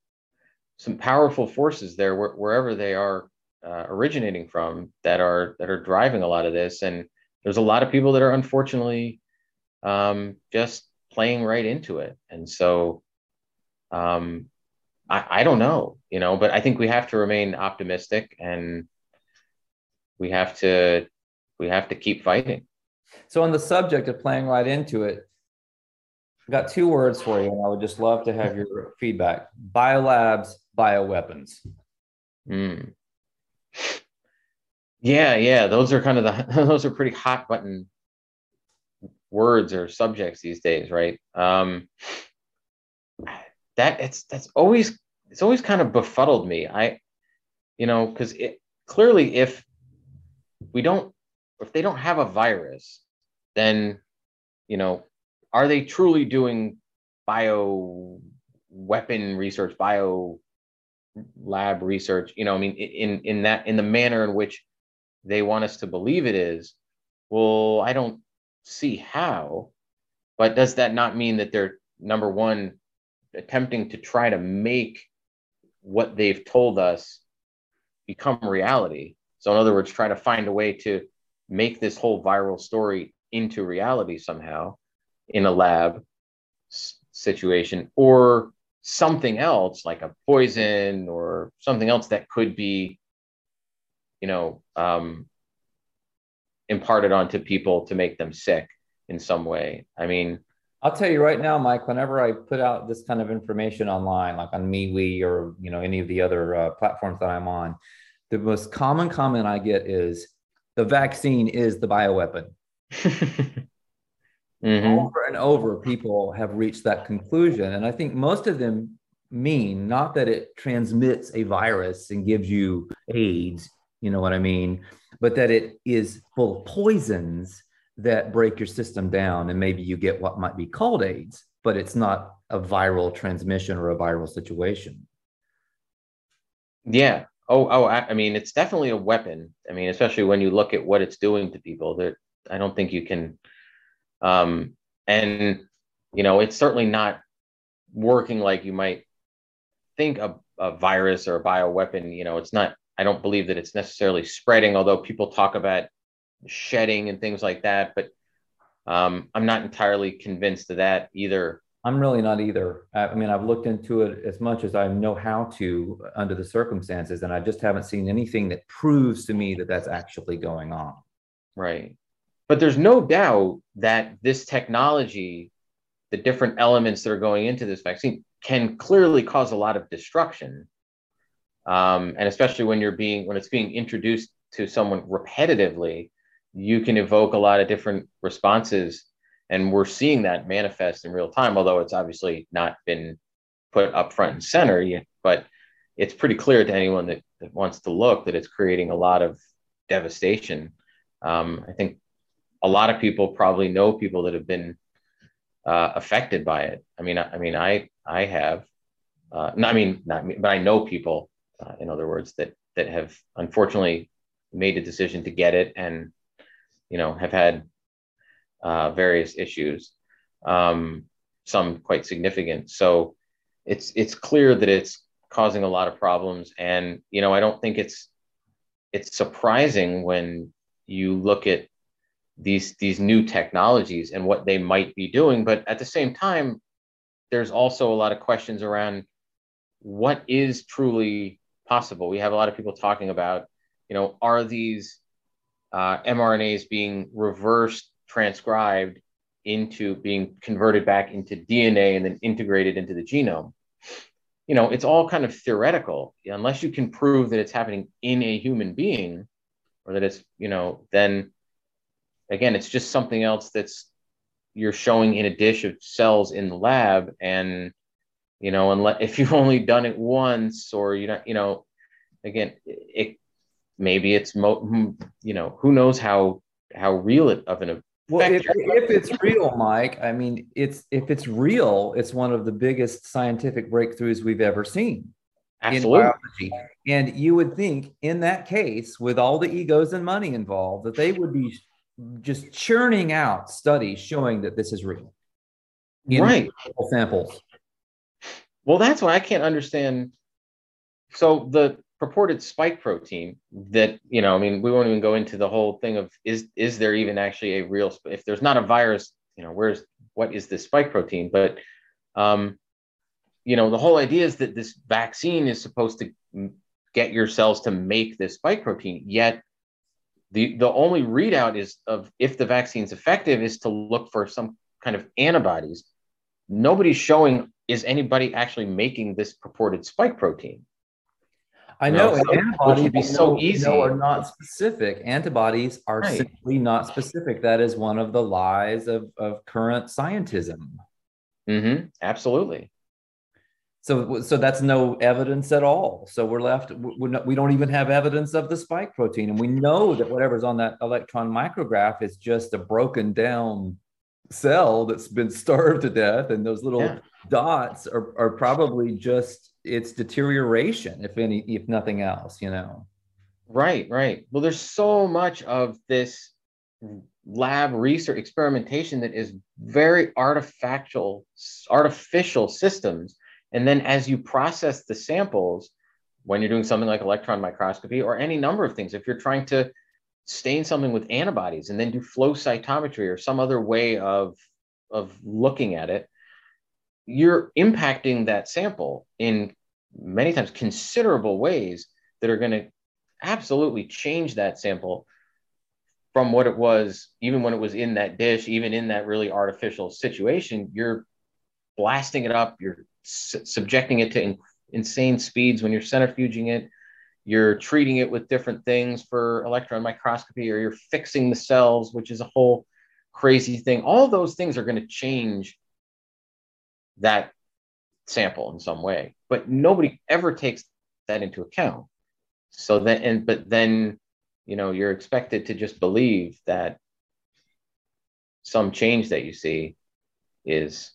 some powerful forces there wh- wherever they are uh, originating from that are that are driving a lot of this and there's a lot of people that are unfortunately um, just playing right into it. And so um, I, I don't know you know but i think we have to remain optimistic and we have to we have to keep fighting. So on the subject of playing right into it i've got two words for you and i would just love to have your feedback. Biolabs bioweapons. Mm. Yeah, yeah, those are kind of the [laughs] those are pretty hot button words or subjects these days, right? Um, that it's that's always it's always kind of befuddled me. I, you know, because it clearly if we don't if they don't have a virus, then you know, are they truly doing bio weapon research, bio lab research? You know, I mean, in in that in the manner in which they want us to believe it is, well, I don't see how. But does that not mean that they're number one attempting to try to make what they've told us become reality? So, in other words, try to find a way to make this whole viral story into reality somehow in a lab situation or something else like a poison or something else that could be you know um, imparted onto people to make them sick in some way. I mean, I'll tell you right now, Mike. Whenever I put out this kind of information online, like on MeWe or you know any of the other uh, platforms that I'm on, the most common comment I get is the vaccine is the bioweapon. [laughs] mm-hmm. Over and over, people have reached that conclusion, and I think most of them mean not that it transmits a virus and gives you AIDS you know what I mean? But that it is full of poisons that break your system down, and maybe you get what might be called AIDS, but it's not a viral transmission or a viral situation. Yeah. Oh, oh. I, I mean, it's definitely a weapon. I mean, especially when you look at what it's doing to people. That I don't think you can. Um, and you know, it's certainly not working like you might think a, a virus or a bioweapon. You know, it's not I don't believe that it's necessarily spreading, although people talk about shedding and things like that. But um, I'm not entirely convinced of that either. I'm really not either. I mean, I've looked into it as much as I know how to under the circumstances, and I just haven't seen anything that proves to me that that's actually going on. Right. But there's no doubt that this technology, the different elements that are going into this vaccine, can clearly cause a lot of destruction um, and especially when you're being when it's being introduced to someone repetitively you can evoke a lot of different responses. And we're seeing that manifest in real time although it's obviously not been put up front and center yet but it's pretty clear to anyone that, that wants to look that it's creating a lot of devastation. Um, i think a lot of people probably know people that have been uh, affected by it. I mean i, I mean i i have uh, no, i mean not me but i know people uh, in other words that that have unfortunately made a decision to get it and you know have had uh, various issues, um, some quite significant. So it's it's clear that it's causing a lot of problems, and you know I don't think it's it's surprising when you look at these these new technologies and what they might be doing, but at the same time, there's also a lot of questions around what is truly possible. We have a lot of people talking about, you know, are these uh, mRNAs being reversed transcribed into being converted back into DNA and then integrated into the genome. You know, it's all kind of theoretical unless you can prove that it's happening in a human being or that it's, you know, then again, it's just something else that's you're showing in a dish of cells in the lab and you know unless if you've only done it once or you know you know again it maybe it's mo- hmm, you know who knows how how real it of an well, if, if, it's real, Mike, I mean, it's if it's real, it's one of the biggest scientific breakthroughs we've ever seen Absolutely. in biology. And you would think, in that case, with all the egos and money involved, that they would be just churning out studies showing that this is real. right. Samples. Well, that's why I can't understand. So the purported spike protein that you know i mean we won't even go into the whole thing of is is there even actually a real if there's not a virus you know where's what is this spike protein but um you know the whole idea is that this vaccine is supposed to get your cells to make this spike protein yet the the only readout is of if the vaccine's effective is to look for some kind of antibodies nobody's showing is anybody actually making this purported spike protein I know, antibodies would be so easy. No, are not specific. Antibodies are right. simply not specific. That is one of the lies of, of current scientism. Mm-hmm. Absolutely. So, so that's no evidence at all. So we're left. We're not, we don't even have evidence of the spike protein, and we know that whatever's on that electron micrograph is just a broken down cell that's been starved to death, and those little yeah. dots are, are probably just it's deterioration if any if nothing else you know? Right right. Well there's so much of this lab research experimentation that is very artificial artificial systems. And then as you process the samples when you're doing something like electron microscopy or any number of things if you're trying to stain something with antibodies and then do flow cytometry or some other way of of looking at it you're impacting that sample in many times considerable ways that are going to absolutely change that sample from what it was even when it was in that dish even in that really artificial situation you're blasting it up you're su- subjecting it to in- insane speeds when you're centrifuging it you're treating it with different things for electron microscopy or you're fixing the cells which is a whole crazy thing. All those things are going to change that sample in some way but nobody ever takes that into account. So then and but then you know you're expected to just believe that some change that you see is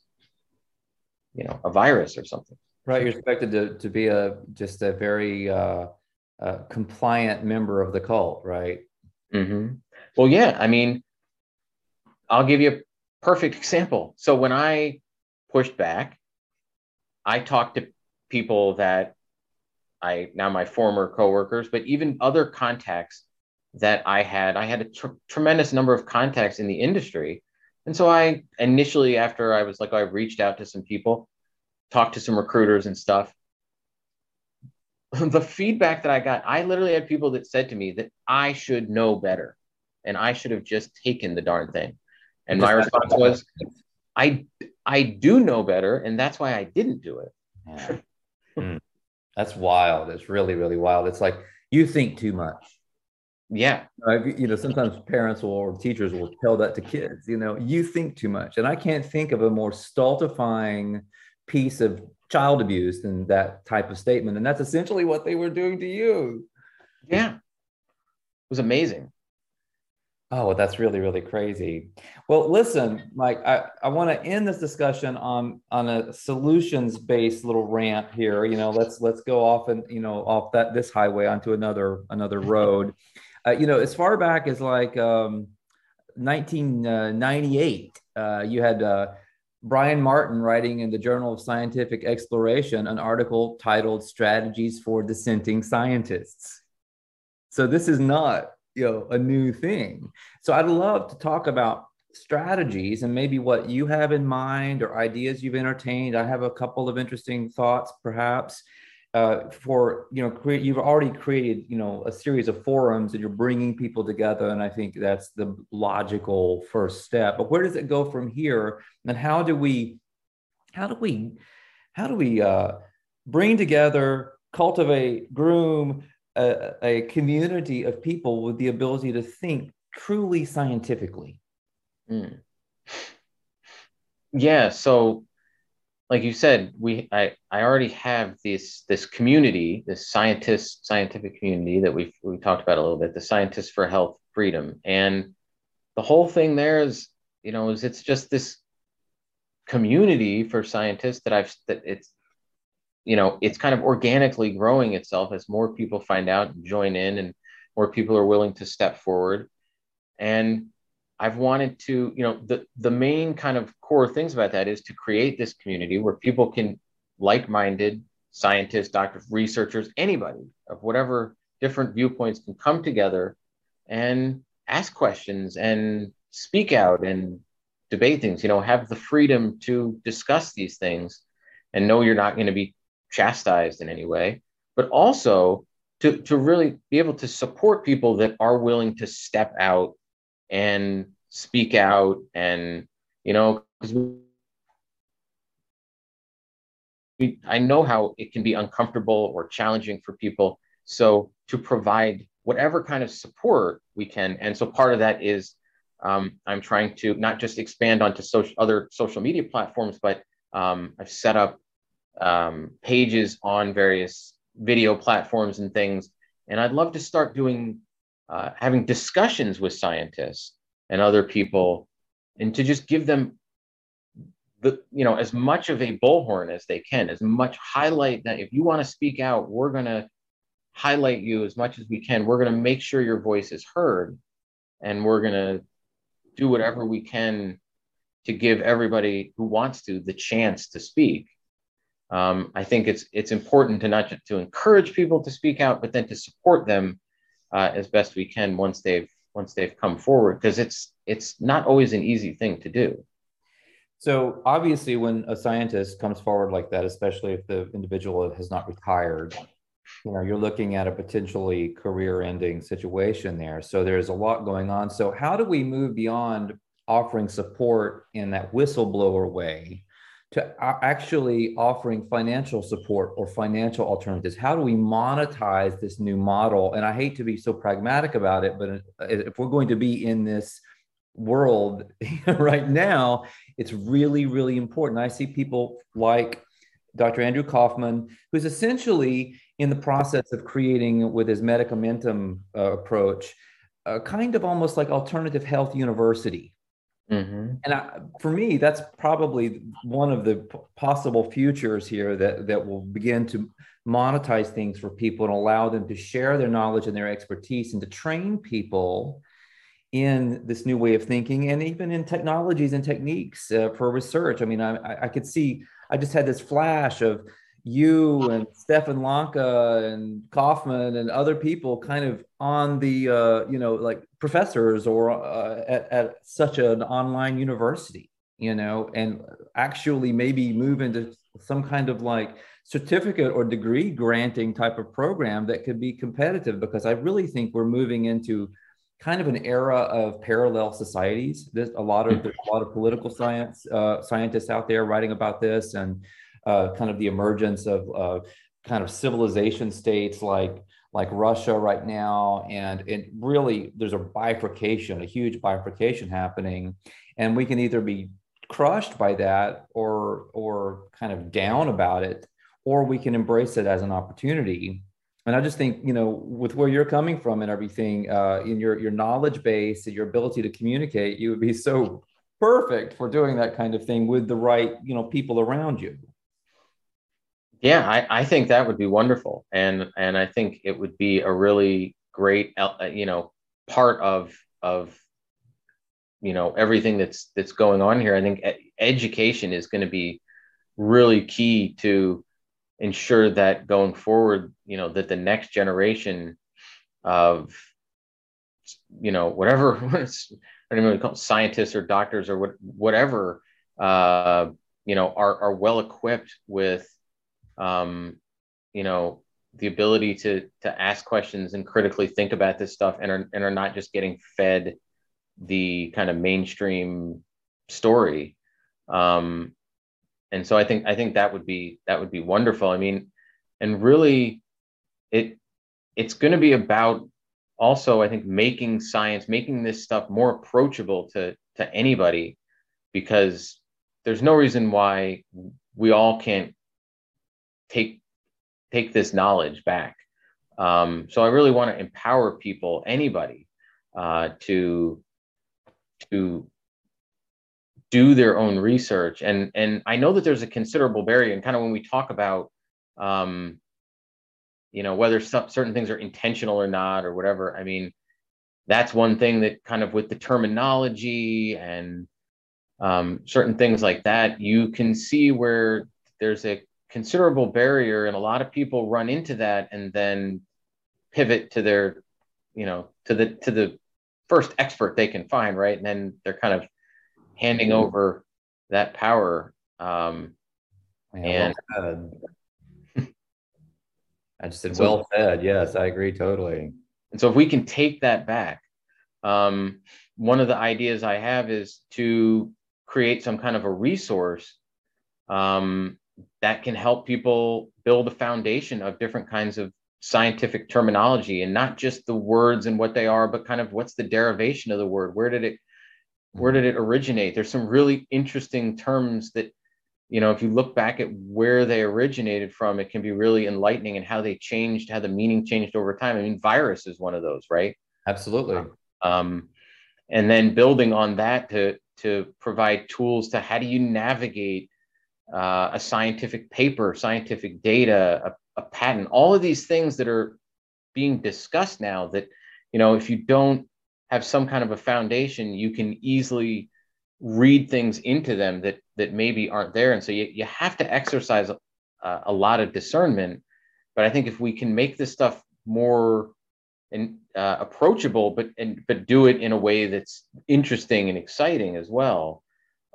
you know a virus or something. Right you're expected to, to be a just a very uh, uh, compliant member of the cult right mm-hmm. well yeah i mean i'll give you a perfect example so when i pushed back. I talked to people that I now my former coworkers, but even other contacts that I had. I had a tr- tremendous number of contacts in the industry. And so I initially, after I was like, I reached out to some people, talked to some recruiters and stuff. [laughs] the feedback that I got, I literally had people that said to me that I should know better and I should have just taken the darn thing. And my response was, I I do know better, and that's why I didn't do it. Yeah. [laughs] mm. That's wild. It's really, really wild. It's like you think too much. Yeah. Uh, you know, sometimes parents will or teachers will tell that to kids, you know, you think too much. And I can't think of a more stultifying piece of child abuse and that type of statement. And that's essentially what they were doing to you. Yeah. It was amazing. Oh, that's really, really crazy. Well, listen, Mike, I, I want to end this discussion on on a solutions-based little rant here. You know, let's let's go off and you know off that this highway onto another another [laughs] road. Uh, you know, as far back as like um, 1998, uh, you had uh, Brian Martin writing in the Journal of Scientific Exploration an article titled "Strategies for Dissenting Scientists." So this is not you know a new thing. So i'd love to talk about strategies and maybe what you have in mind or ideas you've entertained. I have a couple of interesting thoughts perhaps uh, for you know create you've already created you know a series of forums and you're bringing people together and i think that's the logical first step but where does it go from here and how do we how do we how do we uh, bring together cultivate groom a, a community of people with the ability to think truly scientifically. Mm. Yeah. So, like you said, we I, I already have this this community, this scientist scientific community that we've we talked about a little bit, the Scientists for Health Freedom, and the whole thing there is you know is it's just this community for scientists that I've that it's you know it's kind of organically growing itself as more people find out and join in and more people are willing to step forward. And i've wanted to you know the the main kind of core things about that is to create this community where people can like-minded scientists doctors researchers anybody of whatever different viewpoints can come together and ask questions and speak out and debate things you know have the freedom to discuss these things and know you're not going to be chastised in any way, but also to, to really be able to support people that are willing to step out and speak out and, you know, because we, I know how it can be uncomfortable or challenging for people. So to provide whatever kind of support we can. And so part of that is um, I'm trying to not just expand onto social, other social media platforms, but um, I've set up um, pages on various video platforms and things. And I'd love to start doing, uh, having discussions with scientists and other people and to just give them the, you know, as much of a bullhorn as they can, as much highlight that if you want to speak out, we're going to highlight you as much as we can. We're going to make sure your voice is heard and we're going to do whatever we can to give everybody who wants to the chance to speak um, I think it's it's important to not just to encourage people to speak out, but then to support them uh, as best we can once they've once they've come forward, because it's it's not always an easy thing to do. So obviously, when a scientist comes forward like that, especially if the individual has not retired, you know you're looking at a potentially career-ending situation there. So there's a lot going on. So how do we move beyond offering support in that whistleblower way to actually offering financial support or financial alternatives. How do we monetize this new model? And I hate to be so pragmatic about it, but if we're going to be in this world [laughs] right now, it's really, really important. I see people like Dr. Andrew Kaufman, who's essentially in the process of creating with his medicamentum uh, approach, a kind of almost like alternative health university Mm-hmm. And I, for me, that's probably one of the p- possible futures here that, that will begin to monetize things for people and allow them to share their knowledge and their expertise and to train people in this new way of thinking and even in technologies and techniques uh, for research. I mean, I, I could see, I just had this flash of you and Stefan Lanka and Kaufman and other people kind of on the uh, you know like professors or uh, at, at such an online university you know and actually maybe move into some kind of like certificate or degree granting type of program that could be competitive because I really think we're moving into kind of an era of parallel societies. There's a lot of there's a lot of political science uh, scientists out there writing about this and uh, kind of the emergence of uh, kind of civilization states like like Russia right now, and it really there's a bifurcation, a huge bifurcation happening, and we can either be crushed by that or or kind of down about it, or we can embrace it as an opportunity. And I just think you know with where you're coming from and everything, uh, in your your knowledge base and your ability to communicate, you would be so perfect for doing that kind of thing with the right you know people around you yeah i, I think that would be wonderful. And and i think it would be a really great uh, you know part of of you know everything that's that's going on here. I think education is going to be really key to ensure that going forward you know that the next generation of you know whatever [laughs] I don't know call scientists or doctors or what, whatever, uh, you know, are, are well equipped with, um, you know, the ability to, to ask questions and critically think about this stuff and are, and are not just getting fed the kind of mainstream story. Um, and so I think, I think that would be, that would be wonderful. I mean, and really it, it's going to be about also i think making science making this stuff more approachable to to anybody because there's no reason why we all can't take take this knowledge back. Um, so i really want to empower people anybody uh, to to do their own research. And and i know that there's a considerable barrier and kind of when we talk about um, you know whether some, certain things are intentional or not or whatever i mean that's one thing that kind of with the terminology and um, certain things like that you can see where there's a considerable barrier and a lot of people run into that and then pivot to their you know to the to the first expert they can find right and then they're kind of handing over that power um, yeah, and [laughs] I just said, so, well said. Yes, I agree totally. And so if we can take that back, um, one of the ideas I have is to create some kind of a resource um, that can help people build a foundation of different kinds of scientific terminology and not just the words and what they are, but kind of what's the derivation of the word? Where did it where did it originate? There's some really interesting terms that you know if you look back at where they originated from it can be really enlightening and how they changed how the meaning changed over time i mean virus is one of those right absolutely um, and then building on that to to provide tools to how do you navigate uh, a scientific paper scientific data a, a patent all of these things that are being discussed now that you know if you don't have some kind of a foundation you can easily read things into them that that maybe aren't there. And so you, you have to exercise a, a lot of discernment. But i think if we can make this stuff more and uh, approachable but and but do it in a way that's interesting and exciting as well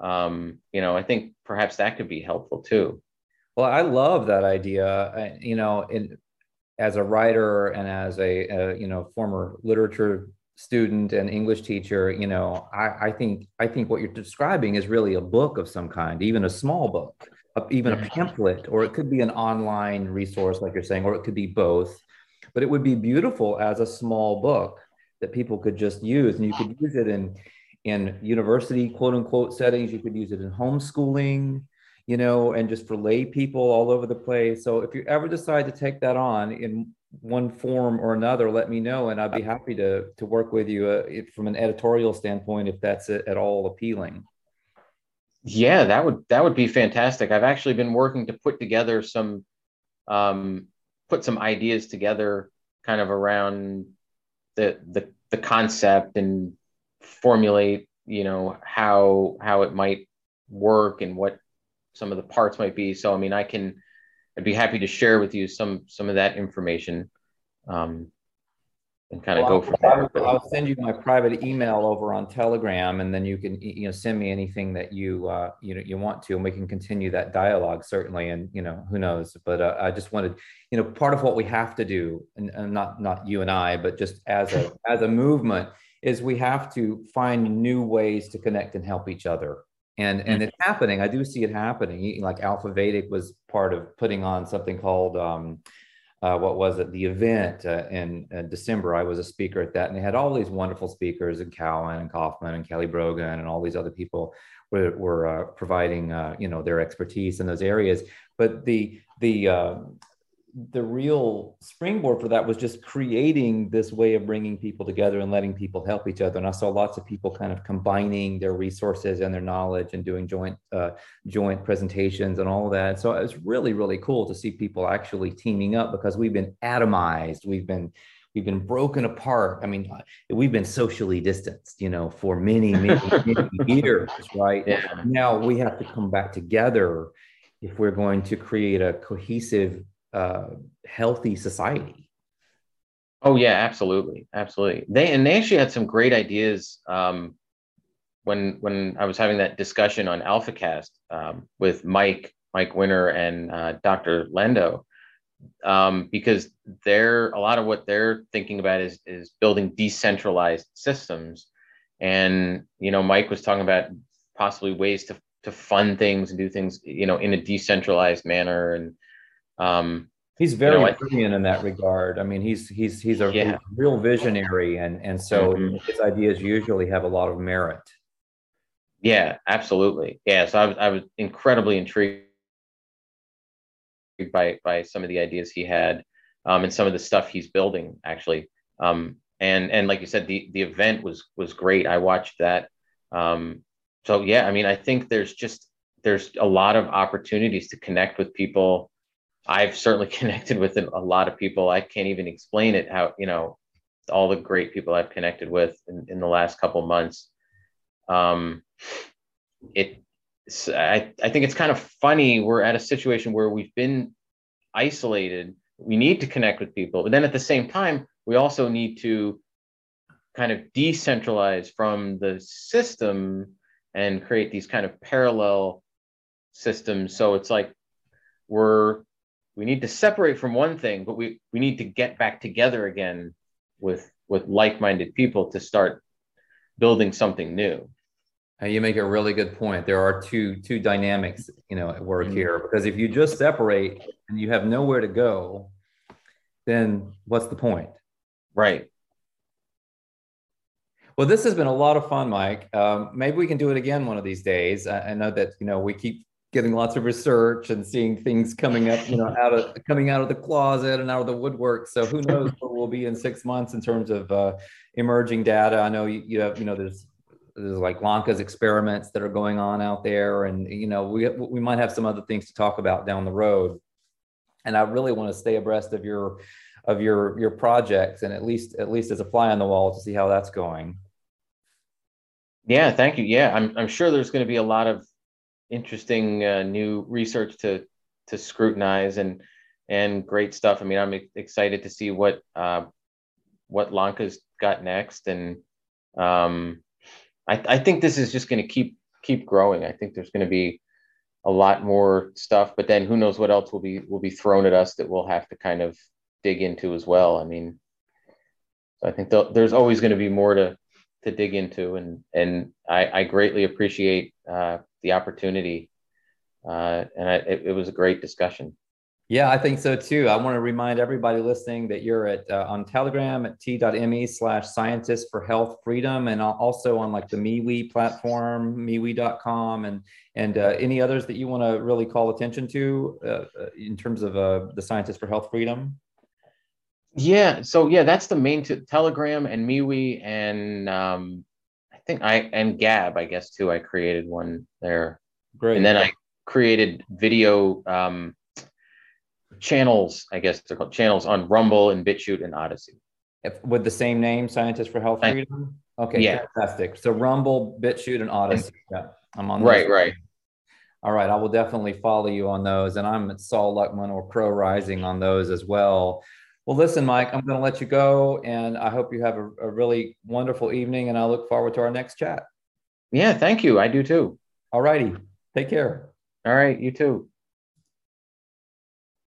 um, you know i think perhaps that could be helpful too well i love that idea uh, you know in as a writer and as a, a you know former literature student and English teacher, you know, I, I, think I think what you're describing is really a book of some kind, even a small book, even a mm-hmm. pamphlet, or it could be an online resource, like you're saying, or it could be both. But it would be beautiful as a small book that people could just use, and you could use it in in university quote unquote settings. You could use it in homeschooling, you know, and just for lay people all over the place. So if you ever decide to take that on in one form or another, let me know, and I'd be happy to to work with you uh, from an editorial standpoint if that's at all appealing. Yeah, that would that would be fantastic. I've actually been working to put together some, um, put some ideas together, kind of around the the the concept and formulate, you know, how how it might work and what some of the parts might be. So I mean, I can I'd be happy to share with you some some of that information um, and kind of go from there. I'll, I'll send you my private email over on Telegram, and then you can you know send me anything that you uh, you know you want to, and we can continue that dialogue certainly. And you know who knows, but uh, I just wanted you know part of what we have to do, and, and not not you and I, but just as a as a movement, is we have to find new ways to connect and help each other. And and it's happening. I do see it happening. Like alpha vedic was part of putting on something called um, uh, what was it, the event uh, in, in, December. I was a speaker at that, and they had all these wonderful speakers, and Cowan and Kaufman and Kelly Brogan and all these other people were, were uh, providing, uh, you know, their expertise in those areas. But the the uh, the real springboard for that was just creating this way of bringing people together and letting people help each other. And I saw lots of people kind of combining their resources and their knowledge and doing joint uh, joint presentations and all that. So it was really really cool to see people actually teaming up because we've been atomized, we've been we've been broken apart. I mean, we've been socially distanced, you know, for many many, many [laughs] years, right? Yeah. Now we have to come back together if we're going to create a cohesive uh, healthy society. Oh yeah, absolutely, absolutely. They and they actually had some great ideas um, when when I was having that discussion on AlphaCast um, with Mike Mike Winter and uh, Dr. Lendo, um, because they're a lot of what they're thinking about is is building decentralized systems, and you know Mike was talking about possibly ways to to fund things and do things you know in a decentralized manner and um, he's very you know, brilliant in that regard. I mean, he's he's he's a yeah. real visionary, and and so mm-hmm. his ideas usually have a lot of merit. Yeah, absolutely. Yeah, so I was I was incredibly intrigued by by some of the ideas he had, um, and some of the stuff he's building actually. Um, and and like you said, the the event was was great. I watched that. Um, so yeah, I mean, I think there's just there's a lot of opportunities to connect with people I've certainly [laughs] connected with a lot of people. I can't even explain it how, you know, all the great people I've connected with in, in the last couple months. Um, it, I, I think it's kind of funny. We're at a situation where we've been isolated. We need to connect with people, but then at the same time, we also need to kind of decentralize from the system and create these kind of parallel systems. So it's like we're we need to separate from one thing, but we, we need to get back together again with with like-minded people to start building something new. You make a really good point. There are two two dynamics, you know, at work mm-hmm. here. Because if you just separate and you have nowhere to go, then what's the point? Right. Well, this has been a lot of fun, Mike. Um, maybe we can do it again one of these days. I, I know that you know we keep getting lots of research and seeing things coming up, you know, [laughs] out of coming out of the closet and out of the woodwork. So who knows [laughs] where we'll be in six months in terms of uh, emerging data. I know you, you have, you know, there's there's like Lanka's experiments that are going on out there, and you know, we we might have some other things to talk about down the road. And I really want to stay abreast of your of your your projects, and at least at least as a fly on the wall to see how that's going. Yeah, thank you. Yeah, I'm I'm sure there's going to be a lot of interesting uh, new research to to scrutinize and and great stuff. I mean, I'm excited to see what uh, what Lanka's got next, and um, I, I think this is just going to keep keep growing. I think there's going to be a lot more stuff, but then who knows what else will be will be thrown at us that we'll have to kind of dig into as well. I mean, so I think there's always going to be more to to dig into, and and I, I greatly appreciate uh, the opportunity. Uh, and I, it, it, was a great discussion. Yeah, I think so too. I want to remind everybody listening that you're at uh, on Telegram at t.me slash scientists for health freedom and also on like the MeWe platform, MeWe.com and and uh, any others that you want to really call attention to uh, uh, in terms of uh, the scientists for health freedom. Yeah, so yeah, that's the main t- Telegram and MeWe and um, think I and Gab, I guess too. I created one there. Great. And then I created video um, channels. I guess they're called channels on Rumble and BitChute and Odysee. If, with the same name, Scientists for Health Freedom. Okay, yeah. fantastic. So Rumble, BitChute, and Odysee. Yeah, I'm on. Right, right. All right, I will definitely follow you on those, and I'm at Sol Luckman or Crow Rising on those as well. Well, listen, Mike, I'm going to let you go, and I hope you have a, a really wonderful evening, and I look forward to our next chat. Yeah, thank you. I do too. All righty. Take care. All right. You too.